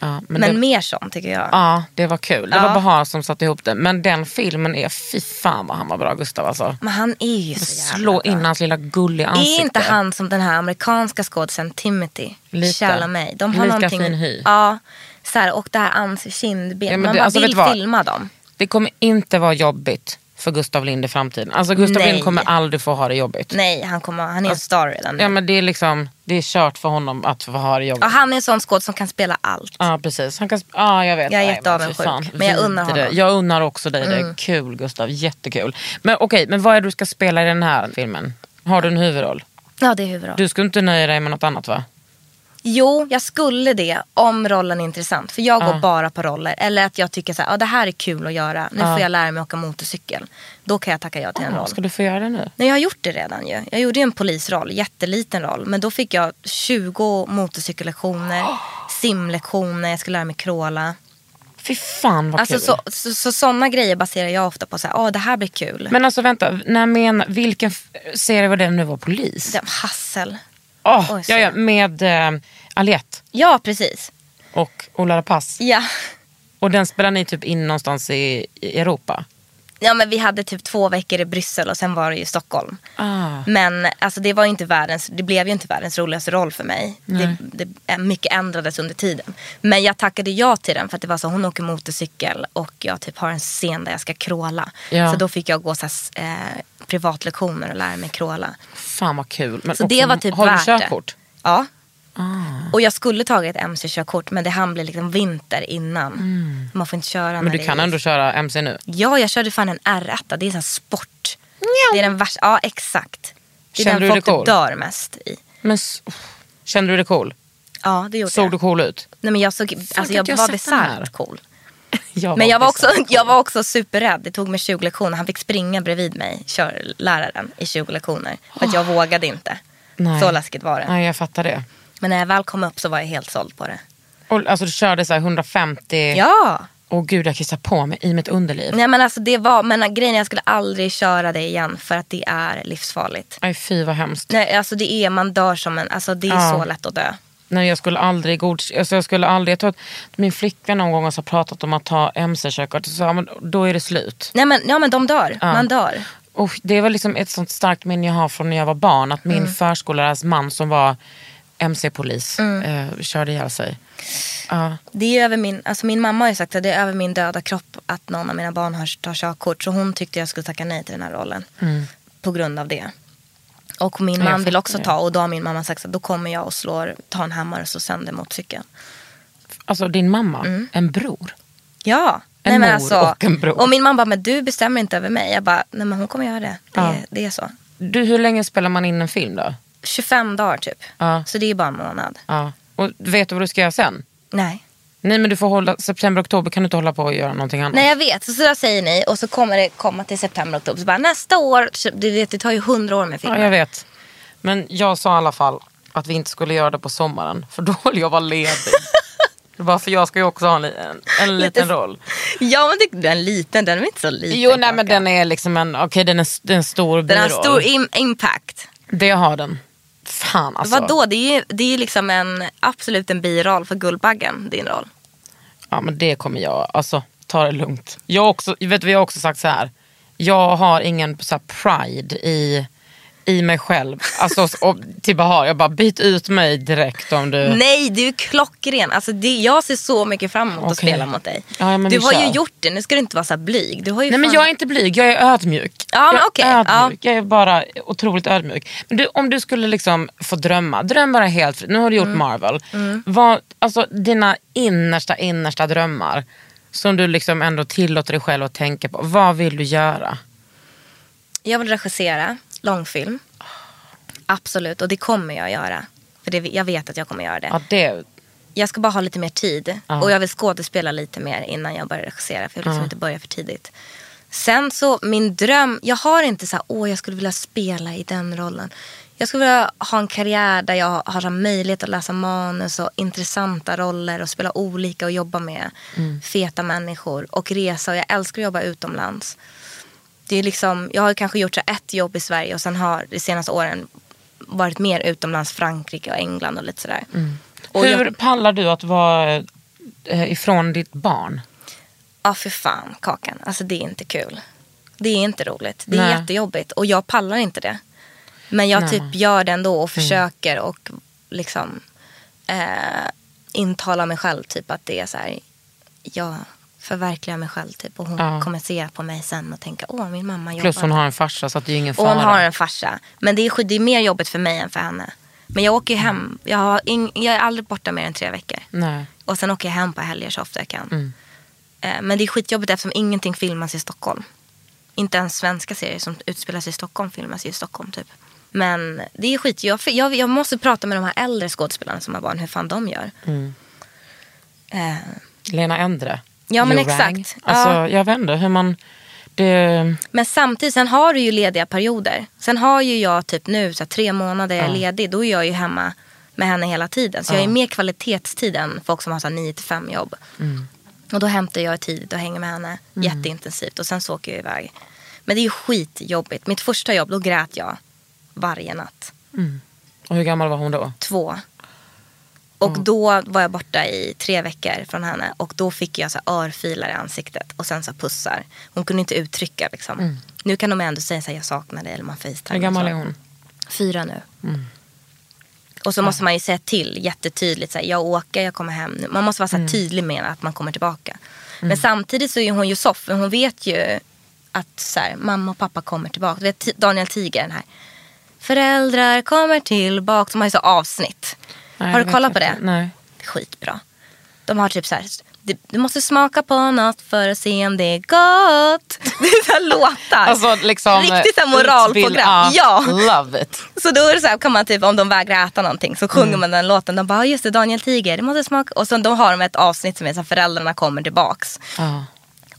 Ja, Men, det, mer sånt tycker jag. Ja, det var kul. Det Ja. var Bahar som satte ihop det. Men den filmen är, fy fan vad han var bra Gustav alltså. Men han är ju så jävla Slå bra. in hans lilla gulliga ansikte. Är inte han som den här amerikanska skådisen Timothy. Chalamet? De har Lika någonting, fin hy. Ja, så här, och det här ans kindben. Ja, men Man bara alltså, vill filma dem. Det kommer inte vara jobbigt för Gustav Lind i framtiden. Alltså Gustav Nej. Lind kommer aldrig få ha det jobbigt. Nej, han, kommer, han är en star redan. Ja men det är liksom, det är kört för honom att få ha det jobbigt. och han är en sån skådis som kan spela allt. Ja precis. Han kan, ja jag vet. Jag är jätteavundsjuk, men jag unnar honom. Mm. Jag unnar också dig det. Kul Gustav, jättekul. Men okej, men vad är det du ska spela i den här filmen? Har du en huvudroll? Ja, det är huvudroll. Du skulle inte nöja dig med något annat va? Jo, jag skulle det om rollen är intressant. För jag går bara på roller. Eller att jag tycker så här, ah, det här är kul att göra. Nu får jag lära mig åka motorcykel. Då kan jag tacka ja till en roll. Ska du få göra det nu? Nej, jag har gjort det redan ju. Jag gjorde ju en polisroll, jätteliten roll. Men då fick jag 20 motorcykellektioner, simlektioner, jag skulle lära mig kråla. Fy fan vad Alltså kul. så, så, så sådana grejer baserar jag ofta på så här, åh det här blir kul. Men alltså vänta, när men, vilken serie var det nu var polis? Det, hassel. Oj, ja, ja, med eh, Aliette Ja, precis. och Ola Rapace. Ja. Och den spelar ni typ in någonstans i, i Europa? ja, men vi hade typ två veckor i Bryssel och sen var det ju Stockholm. Ah. Men alltså, det, var inte världens, det blev ju inte världens roligaste roll för mig. Det, det, mycket ändrades under tiden. Men jag tackade ja till den för att det var så hon åker motorcykel och jag typ har en scen där jag ska kråla. Ja. Så då fick jag gå så här, eh, privatlektioner och lära mig kråla. Fan vad kul. Men Så också, det var typ har du körkort? det. Ja. Ah. Och jag skulle tagit ett mc-körkort men det hann bli liksom vinter innan. Man får inte köra Mm. Men du kan är ändå köra MC nu? Ja, jag körde fan en R1. Det är en sport. Det är den värsta. Ja, exakt. Det är Kände du den dig folk cool? dör mest i. Men, kände du dig cool? Ja, det gjorde Såg jag. du cool ut? Nej, men jag, såg, alltså, inte jag jag var bisarrt cool. Jag Men jag var, också, jag var också superrädd. Det tog mig 20 lektioner. Han fick springa bredvid mig, körläraren, i 20 lektioner. För att jag vågade inte. Nej. Så läskigt var det. Nej, jag fattar det. Men när jag väl kom upp så var jag helt såld på det. Och, alltså du körde så här 150. Ja! Åh gud, jag kissar på mig i mitt underliv. Nej men alltså det var, men grejen är jag skulle aldrig köra det igen för att det är livsfarligt. Aj fy vad hemskt. Nej alltså det är, man dör som en, alltså det är Ja. så lätt att dö. Nej, jag skulle aldrig god... alltså, jag skulle aldrig... Jag tror att min flickvän någon gång har pratat om att ta MC-körkort. Så men då är det slut. Nej men, ja men de dör, man dör. Och det var liksom ett sånt starkt minne jag har från när jag var barn. Att min Mm. förskollärarens man som var MC-polis Mm. eh, körde ihjäl sig. Ja. Det är över min, alltså min mamma har sagt att det är över min döda kropp att någon av mina barn har, tar körkort. Så hon tyckte jag skulle tacka nej till den här rollen. På grund av det. Och min man vill också ta och då har min mamma sagt att då kommer jag och slår, tar en hammare och slår sönder motorcykeln. Alltså din mamma, Mm. en bror. Ja. En nej, men mor alltså, och en bror. Och min mamma bara, men du bestämmer inte över mig. Jag bara, nej men hon kommer göra det. Det, Ja. är, det är så. Du, hur länge spelar man in en film då? 25 dagar typ. Ja. Så det är bara en månad. Ja. Och vet du vad du ska göra sen? Nej. Nej men du får hålla, september, oktober kan du inte hålla på och göra någonting annat. Nej jag vet, så, så där säger ni och så kommer det komma till september, oktober. Så bara nästa år, du vet det tar ju hundra år med filmer. Ja, jag vet. Men jag sa i alla fall att vi inte skulle göra det på sommaren. För då vill jag vara ledig. Var för jag ska ju också ha en, en, en liten roll. Ja men det, den är liten, den är inte så liten. Jo nej men den är liksom en, okej den är, det är en stor Den har biroll. stor im- impact. Det har den. Fan alltså. Vadå, det är ju det är liksom en, absolut en biroll för Guldbaggen, din roll. Ja men det kommer jag, alltså ta det lugnt. Jag har också, vet vi har också sagt så här. Jag har ingen så här, pride i, i mig själv. Alltså och, till Bahar, jag bara byt ut mig direkt om du... Nej, du är klockren. Alltså, det, jag ser så mycket fram emot att Okej. spela mot dig. Ja, men du har ju kör. gjort det, nu ska du inte vara så blyg. Du har ju Nej men fan- jag är inte blyg, jag är ödmjuk. Ja, men jag är ödmjuk. Jag är bara otroligt ödmjuk. Men du, om du skulle liksom få drömma, dröm bara helt fritt. Nu har du gjort Mm. Marvel. Vad, alltså dina innersta, innersta drömmar som du liksom ändå tillåter dig själv att tänka på. Vad vill du göra? Jag vill regissera långfilm. Absolut, och det kommer jag göra. För det, jag vet att jag kommer göra det. Ja, det Jag ska bara ha lite mer tid. Och jag vill skådespela lite mer innan jag börjar regissera. För jag vill liksom inte börja för tidigt. Sen så, min dröm. Jag har inte så här, åh jag skulle vilja spela i den rollen. Jag skulle vilja ha en karriär där jag har så möjlighet att läsa manus och intressanta roller och spela olika och jobba med feta människor och resa. Och jag älskar att jobba utomlands. Det är liksom, jag har kanske gjort så ett jobb i Sverige och sen har de senaste åren varit mer utomlands, Frankrike och England och lite sådär. Och Hur jag, pallar du att vara eh, ifrån ditt barn? ja för fan Kakan, alltså det är inte kul. Det är inte roligt, det är Nej. jättejobbigt och jag pallar inte det. Men jag Nej. typ gör det ändå och försöker och liksom eh, intala mig själv typ att det är så här, jag förverkligar mig själv typ och hon Ja. kommer se på mig sen och tänka, åh min mamma jobbar. Plus hon har en farsa så att det är ingen Och fara. hon har en farsa. Men det är, det är mer jobbigt för mig än för henne. Men jag åker ju hem. Jag, har ing, jag är aldrig borta mer än tre veckor. Nej. Och sen åker jag hem på helger så ofta jag kan. Mm. Eh, Men det är skitjobbigt eftersom ingenting filmas i Stockholm. Inte ens svenska serier som utspelar sig i Stockholm filmas i Stockholm typ. Men det är skit. Jag, jag, jag måste prata med de här äldre skådespelarna som har barn hur fan de gör. Mm. Eh, Lena Endre. Ja, men exakt. Alltså, Ja. Jag vet inte hur man... Det, Men samtidigt, sen har du ju lediga perioder. Sen har ju jag typ nu så här, tre månader jag är ledig. Då är jag ju hemma med henne hela tiden. Så jag är mer kvalitetstid än folk som har så här 9 till 5 jobb. Och då hämtar jag tidigt och hänger med henne jätteintensivt. Och sen så åker jag iväg. Men det är ju skitjobbigt. Mitt första jobb, då grät jag varje natt. och hur gammal var hon då? Två. Och då var jag borta i tre veckor från henne. Och då fick jag så örfilar i ansiktet. Och sen så pussar. Hon kunde inte uttrycka liksom. Nu kan de ändå säga så här, jag saknar dig. Eller man facetime. Hur gammal är hon? Fyra nu. Och så måste man ju säga till jättetydligt. Så här, jag åker, jag kommer hem nu. Man måste vara så här tydlig med att man kommer tillbaka. Men samtidigt så är hon ju soff. Hon vet ju att så här, mamma och pappa kommer tillbaka. Du vet Daniel Tiger den här. Föräldrar kommer tillbaka. De har ju så avsnitt. Nej, har du kollat på det? Nej. Skitbra. De har typ så här. "Du- Du måste smaka på något för att se om det är gott. Det är så här låtar. Alltså liksom... Riktigt så moralprogram. Ja. Love it. Så då är det så här, kan man typ om de vägrar äta någonting så sjunger Mm. man den låten. De bara, "Ja, just det Daniel Tiger, det måste smaka. Och så då har de ett avsnitt som är så här, föräldrarna kommer tillbaks. Ja.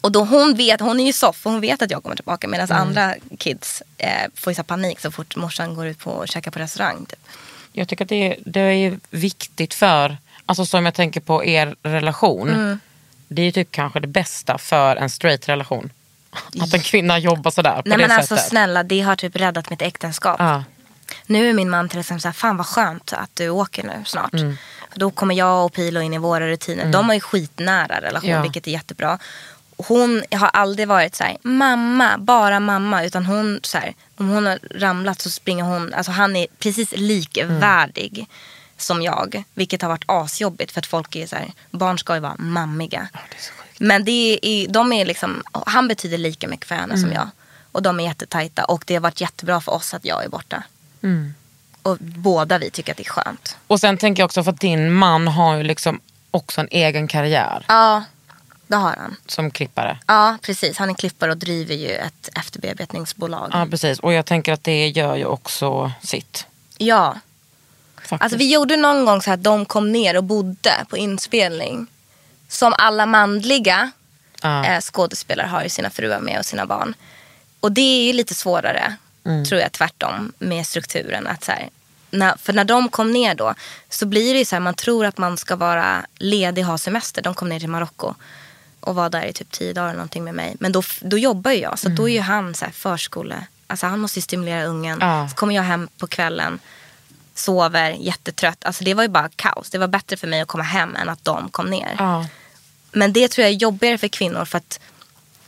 Och då hon vet, hon är ju soff och hon vet att jag kommer tillbaka. Medan Mm. andra kids eh, får så panik så fort morsan går ut på och käkar på restaurang. Typ. Jag tycker att det är, det är viktigt för, alltså som jag tänker på er relation. Det är ju typ kanske det bästa för en straight relation. Att en kvinna jobbar sådär på Nej det men alltså sättet. snälla, det har typ räddat mitt äktenskap. Ja. Nu är min man till exempel så här, fan vad skönt att du åker nu snart. Mm. För då kommer jag och Pilo in i våra rutiner. De har ju skitnära relation, Ja. vilket är jättebra. Hon har aldrig varit så här, mamma, bara mamma. Utan hon, så här, om hon har ramlat så springer hon, alltså han är precis likvärdig. som jag. Vilket har varit asjobbigt för att folk är så här, barn ska ju vara mammiga. Men det är, de är liksom, han betyder lika mycket för henne Mm. som jag. Och de är jättetajta och det har varit jättebra för oss att jag är borta. Mm. Och båda vi tycker att det är skönt. Och sen tänker jag också för att din man har ju liksom också en egen karriär Ja, det har han. som klippare. Ja, precis. Han är klippare och driver ju ett efterbearbetningsbolag. Ja precis och jag tänker att det gör ju också sitt. Ja, Faktiskt. Alltså vi gjorde någon gång så att de kom ner och bodde på inspelning. Som alla manliga Ja. eh, skådespelare har ju sina fruar med och sina barn. Och det är ju lite svårare, Mm. tror jag tvärtom, med strukturen. Att så här, när, för när de kom ner då så blir det ju så här, man tror att man ska vara ledig och ha semester. De kom ner till Marocko och var där i typ tio dagar eller någonting med mig. Men då, då jobbar ju jag, så då är ju han så här förskole... Alltså han måste ju stimulera ungen. Mm. Ja. Så kommer jag hem på kvällen sover jättetrött. Alltså det var ju bara kaos. Det var bättre för mig att komma hem än att de kom ner. Ja. Men det tror jag är jobbigare för kvinnor för att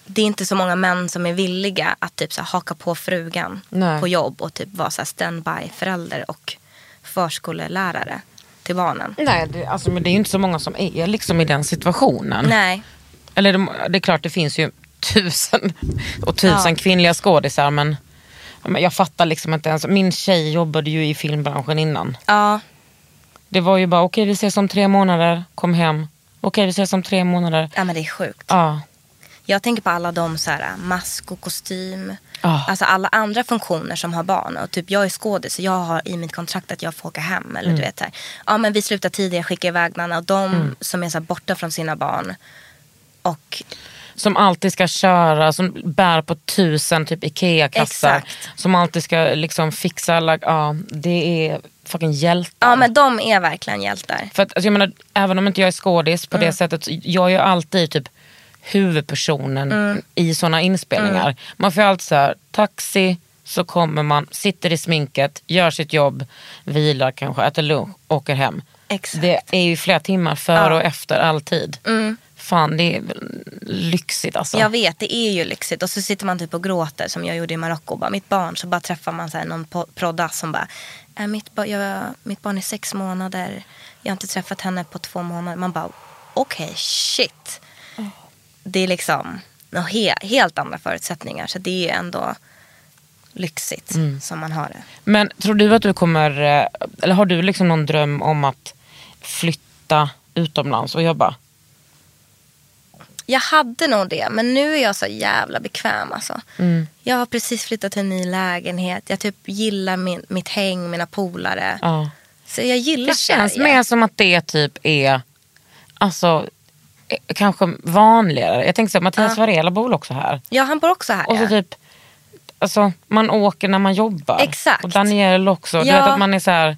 det är inte så många män som är villiga att typ så här, haka på frugan Nej. på jobb och typ vara så standby förälder och förskolelärare till barnen. Nej det, alltså, men det är ju inte så många som är liksom i den situationen. Nej, Eller det, det är klart det finns ju tusen och tusen Ja. kvinnliga skådisar men, jag fattar liksom inte ens. Min tjej jobbade ju i filmbranschen innan. ja, Det var ju bara okej vi ses om tre månader, kom hem. Okej vi ses om tre månader. ja men det är sjukt. Ja. Jag tänker på alla de så här, mask och kostym. Ja. Alltså alla andra funktioner som har barn. Och typ jag är skådis så jag har i mitt kontrakt att jag får åka hem. Eller Mm. du vet här, ja men vi slutar tidigare, skickar iväg Nanna. Och de som är så borta från sina barn. Och Som alltid ska köra, som bär på tusen typ Ikea-kassar. Som alltid ska liksom fixa alla, ja det är fucking hjältar. ja men de är verkligen hjältar. För att, alltså jag menar, även om inte jag är skådis på Mm. det sättet, jag är ju alltid typ huvudpersonen Mm. i såna inspelningar. Man får alltid så här, taxi, så kommer man, sitter i sminket, gör sitt jobb, vilar kanske, äter lunch, åker hem. Exakt. Det är ju flera timmar före Ja. Mm. och efter alltid. Fan det är lyxigt alltså. Jag vet, det är ju lyxigt. Och så sitter man typ och gråter som jag gjorde i Marocko. Bara, Mitt barn, så bara träffar man så här någon prodda som bara, äh, mitt, ba- jag, mitt barn är sex månader. Jag har inte träffat henne på två månader. Man bara, okej, shit. Det är liksom he, helt andra förutsättningar. Så det är ändå lyxigt som man har det. Men tror du att du kommer, eh, eller har du liksom någon dröm om att flytta utomlands och jobba? Jag hade nog det, men nu är jag så jävla bekväm. Alltså. Mm. Jag har precis flyttat till en ny lägenhet. Jag typ gillar min, mitt häng, mina polare. Ja. Så jag gillar Det känns Sverige. mer som att det typ är alltså, eh, kanske vanligare. Jag tänkte så Mattias Varela bor också här. Ja, han bor också här. Och så ja. typ, alltså, man åker när man jobbar. Exakt. Och Daniel också. Du Ja. vet att man är så här,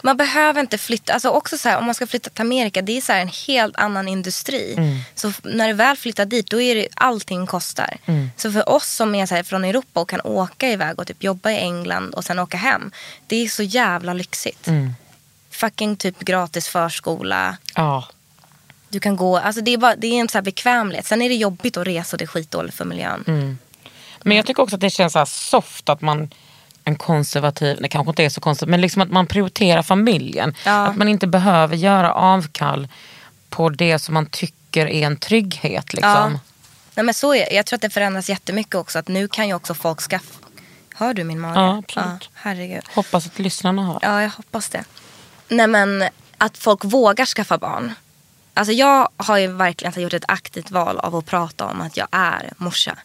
Man behöver inte flytta. Alltså också så här, om man ska flytta till Amerika, det är så en helt annan industri. Mm. Så när du väl flyttar dit, då är det allting kostar. Mm. Så för oss som är så från Europa och kan åka iväg och typ jobba i England och sen åka hem. Det är så jävla lyxigt. Mm. Fucking typ gratis förskola. ja. Du kan gå, alltså det är, bara, det är en så här bekvämlighet. Sen är det jobbigt att resa och det är skitdåligt för miljön. Mm. Men jag tycker också att det känns så soft att man en konservativ, det kanske inte är så konstigt, men liksom att man prioriterar familjen. Ja. Att man inte behöver göra avkall på det som man tycker är en trygghet. Liksom. Ja. Nej, men så är, jag tror att det förändras jättemycket också. Att nu kan ju också folk skaffa... Hör du min mage? Ja, absolut. herregud. Hoppas att lyssnarna hör. Ja, jag hoppas det. Nej men att folk vågar skaffa barn. Alltså jag har ju verkligen gjort ett aktivt val av att prata om att jag är morsa.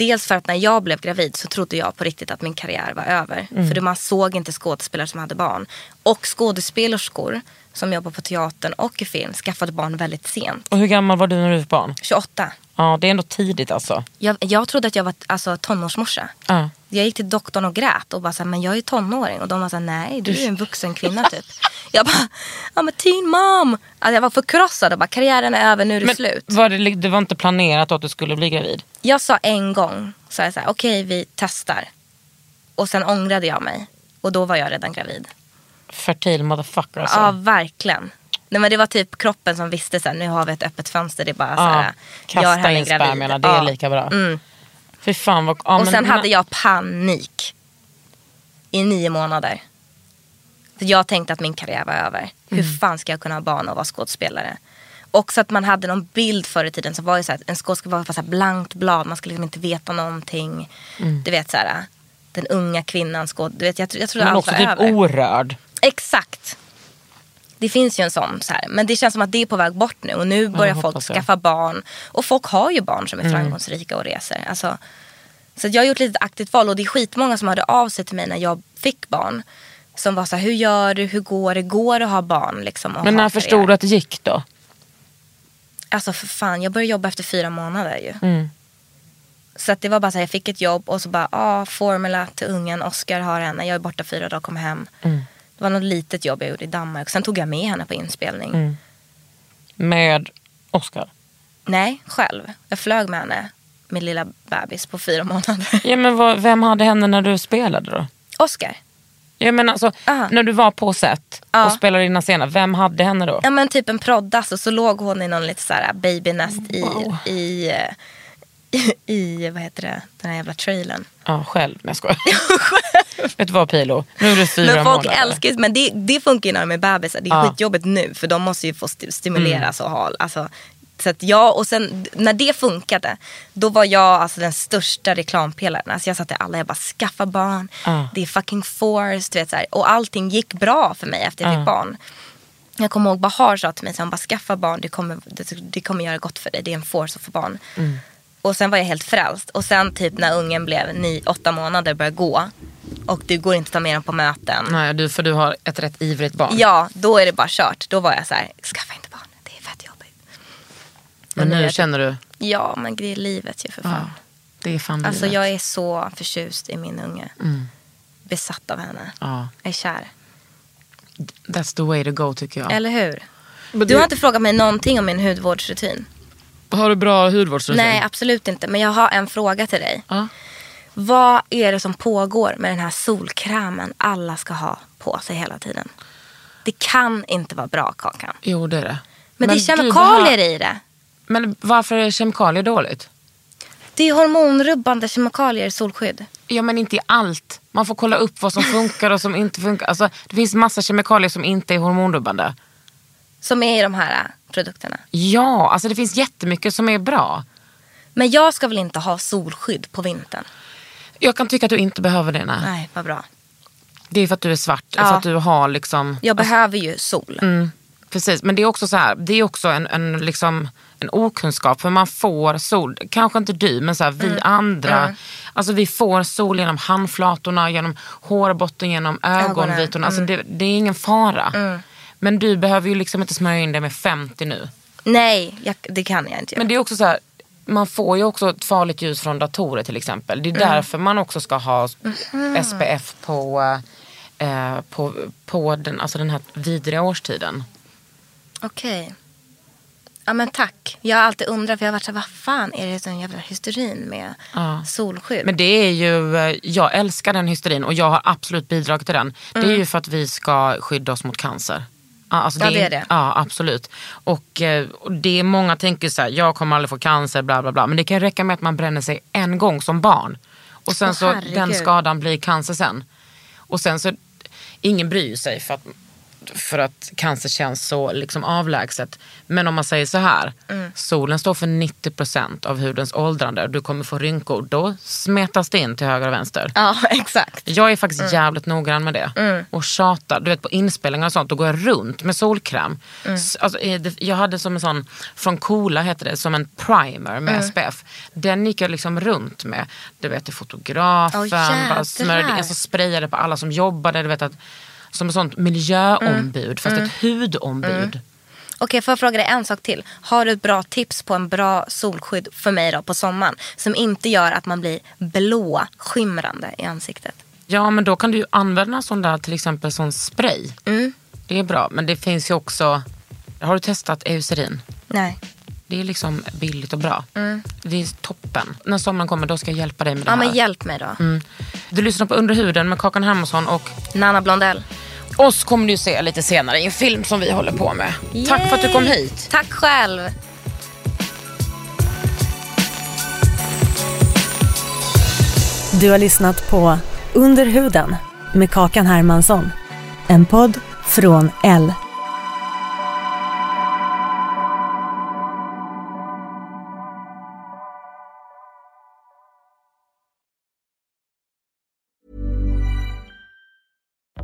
Dels för att när jag blev gravid så trodde jag på riktigt att min karriär var över. För det- man såg inte skådespelare som hade barn. Och skådespelerskor som jobbar på teatern och i film skaffade barn väldigt sent. Och hur gammal var du när du fick barn? 28. Ja, det är ändå tidigt alltså. Jag, jag trodde att jag var alltså, tonårsmorsa. Ja. Jag gick till doktorn och grät och bara så här, men jag är tonåring. Och de var så här, nej du är en vuxen kvinna typ. Jag bara, I'm a teen mom. Alltså, jag var förkrossad och bara, karriären är över, nu är det Men slut. var det, det var inte planerat att du skulle bli gravid? Jag sa en gång, så här, så här, okej vi testar. Och sen ångrade jag mig. Och då var jag redan gravid. Fertil motherfucker alltså. Ja, verkligen. Nej, men det var typ kroppen som visste så här, nu har vi ett öppet fönster. Det är bara så Ja, gör henne gravid. spermierna, det är lika bra. Mm. Fy fan vad... Ja, och sen men- hade jag panik. I nio månader. Så jag tänkte att min karriär var över. Hur fan ska jag kunna ha barn och vara skådespelare? Också att man hade någon bild förr i tiden som var ju så här, en skådespelare var så här blankt blad. Man skulle liksom inte veta någonting. Du vet så här, den unga kvinnan skåd. Du vet, jag, tro- jag trodde Men allt också var typ över. orörd. Exakt. Det finns ju en sån så här. Men det känns som att det är på väg bort nu. Och nu börjar folk jag. skaffa barn. Och folk har ju barn som är framgångsrika och reser. Alltså, så jag har gjort lite aktivt val. Och det är skitmånga som hörde av sig till mig när jag fick barn. Som var så här, hur gör du? Hur går det? Går det att ha barn? Liksom, och Men när förstod du att det gick då? Alltså för fan, jag började jobba efter fyra månader ju. Mm. Så att det var bara så här, jag fick ett jobb och så bara, ah, formula till ungen, Oscar har henne, jag är borta fyra dagar, kommer hem. Mm. Det var något litet jobb jag gjorde i Danmark. Sen tog jag med henne på inspelning. Mm. Med Oscar? Nej, själv. Jag flög med henne, min lilla bebis på fyra månader. Ja, men vad, vem hade henne när du spelade då? Oscar. Ja, men alltså, Aha. när du var på set och spelade dina scener, vem hade henne då? Ja men typ en proddas och så låg hon i någon lite så här babynest i, Wow. i, eh, i, vad heter det, den här jävla trailern. Ja, själv. Nej, jag skojar. Vet du vad Pilo? Nu är det fyra Men folk månader. älskar men det, det funkar ju när de är bebisar. Det är Ja. skitjobbigt nu för de måste ju få sti- stimuleras och ha, alltså, så att jag, och sen när det funkade, då var jag alltså den största reklampelaren. Alltså jag sa till alla, jag bara skaffa barn, Ja. det är fucking force, du vet så här. Och allting gick bra för mig efter jag Ja. fick barn. Jag kommer ihåg Bahar sa till mig, så han bara skaffa barn, det kommer, det, det kommer göra gott för dig, det är en force att få barn. Mm. Och sen var jag helt frälst. Och sen typ när ungen blev nio, åtta månader började gå och du går inte att ta med den på möten. Nej, du, för du har ett rätt ivrigt barn. Ja, då är det bara kört. Då var jag så här, skaffa inte barn, det är fett jobbigt. men nu är nu det- känner du, Ja, men det är livet ju för fan. ja, det är fan Alltså livet. jag är så förtjust i min unge. Mm. Besatt av henne. Ja, Jag är kär. that's the way to go tycker jag. Eller hur? Men Du det- har inte frågat mig någonting om min hudvårdsrutin. Har du bra hudvårdsrutin? Nej, absolut inte. Men jag har en fråga till dig. Ja. Vad är det som pågår med den här solkrämen alla ska ha på sig hela tiden? Det kan inte vara bra, Kakan. Jo, det är det. Men, det är kemikalier behö- i det. Men varför är kemikalier dåligt? Det är hormonrubbande kemikalier i solskydd. Ja men inte i allt. Man får kolla upp vad som funkar och som inte funkar. Alltså, det finns massa kemikalier som inte är hormonrubbande. Som är i de här produkterna. Ja, alltså det finns jättemycket som är bra. Men jag ska väl inte ha solskydd på vintern? Jag kan tycka att du inte behöver det. Nej. Nej, vad bra. Det är för att du är svart. Ja. För att du har liksom... Jag behöver ju sol. Mm, precis, men det är också så här, det är också en, en, liksom, en okunskap. För man får sol, kanske inte du, men så här, vi Mm. andra. Alltså vi får sol genom handflatorna, genom hårbotten, genom ögonvitorna. Alltså Mm. det, det är ingen fara. Men du behöver ju liksom inte smörja in dig med 50 nu. Nej, jag, det kan jag inte göra. Men det är också så här, man får ju också ett farligt ljus från datorer till exempel. Det är Mm. därför man också ska ha Mm-hmm. SPF på, eh, på, på den, alltså den här vidriga årstiden. Okej. Ja men tack. Jag har alltid undrat för jag har varit så vad fan är det sån jävla hysterin med Ja. solskydd? Men det är ju, eh, jag älskar den hysterin och jag har absolut bidragit till den. Det är ju för att vi ska skydda oss mot cancer. Alltså Mm. Ja, det är det. Ja, absolut. Och, eh, och det är många tänker så här, jag kommer aldrig få cancer, bla bla bla. Men det kan räcka med att man bränner sig en gång som barn. Och sen Åh, så herregud. den skadan blir cancer sen. Och sen så, ingen bryr sig för att, för att cancer känns så liksom avlägset. Men om man säger så här, Mm. solen står för 90% av hudens åldrande. Du kommer få rynkor, då smetas det in till höger och vänster. Ja, exakt. Jag är faktiskt jävligt noggrann med det. Mm. Och tjatar. Du vet på inspelningar och sånt, då går jag runt med solkräm. Mm. Alltså, eh, jag hade som en sån, från Coola heter det, som en primer med Mm. SPF. Den gick jag liksom runt med. Du vet till fotografen, jädrar. bara smörjde, alltså sprayade på alla som jobbade. Du vet att, som ett sånt miljöombud, fast ett hudombud. Okej, får jag fråga dig en sak till? Har du ett bra tips på en bra solskydd för mig då på sommaren? Som inte gör att man blir blå, skimrande i ansiktet. Ja men då kan du ju använda sån där till exempel sån spray. Mm. Det är bra, men det finns ju också, har du testat Eucerin? Nej. Det är liksom billigt och bra. Det är toppen. När sommaren kommer då ska jag hjälpa dig med det Mm. Ja, här. men hjälp mig då. Mm. Du lyssnar på Under huden med Kakan Hermansson och Nanna Blondell. Oss kommer du se lite senare i en film som vi håller på med. Tack för att du kom Yay! hit. Tack själv. Du har lyssnat på Under huden med Kakan Hermansson. En podd från L.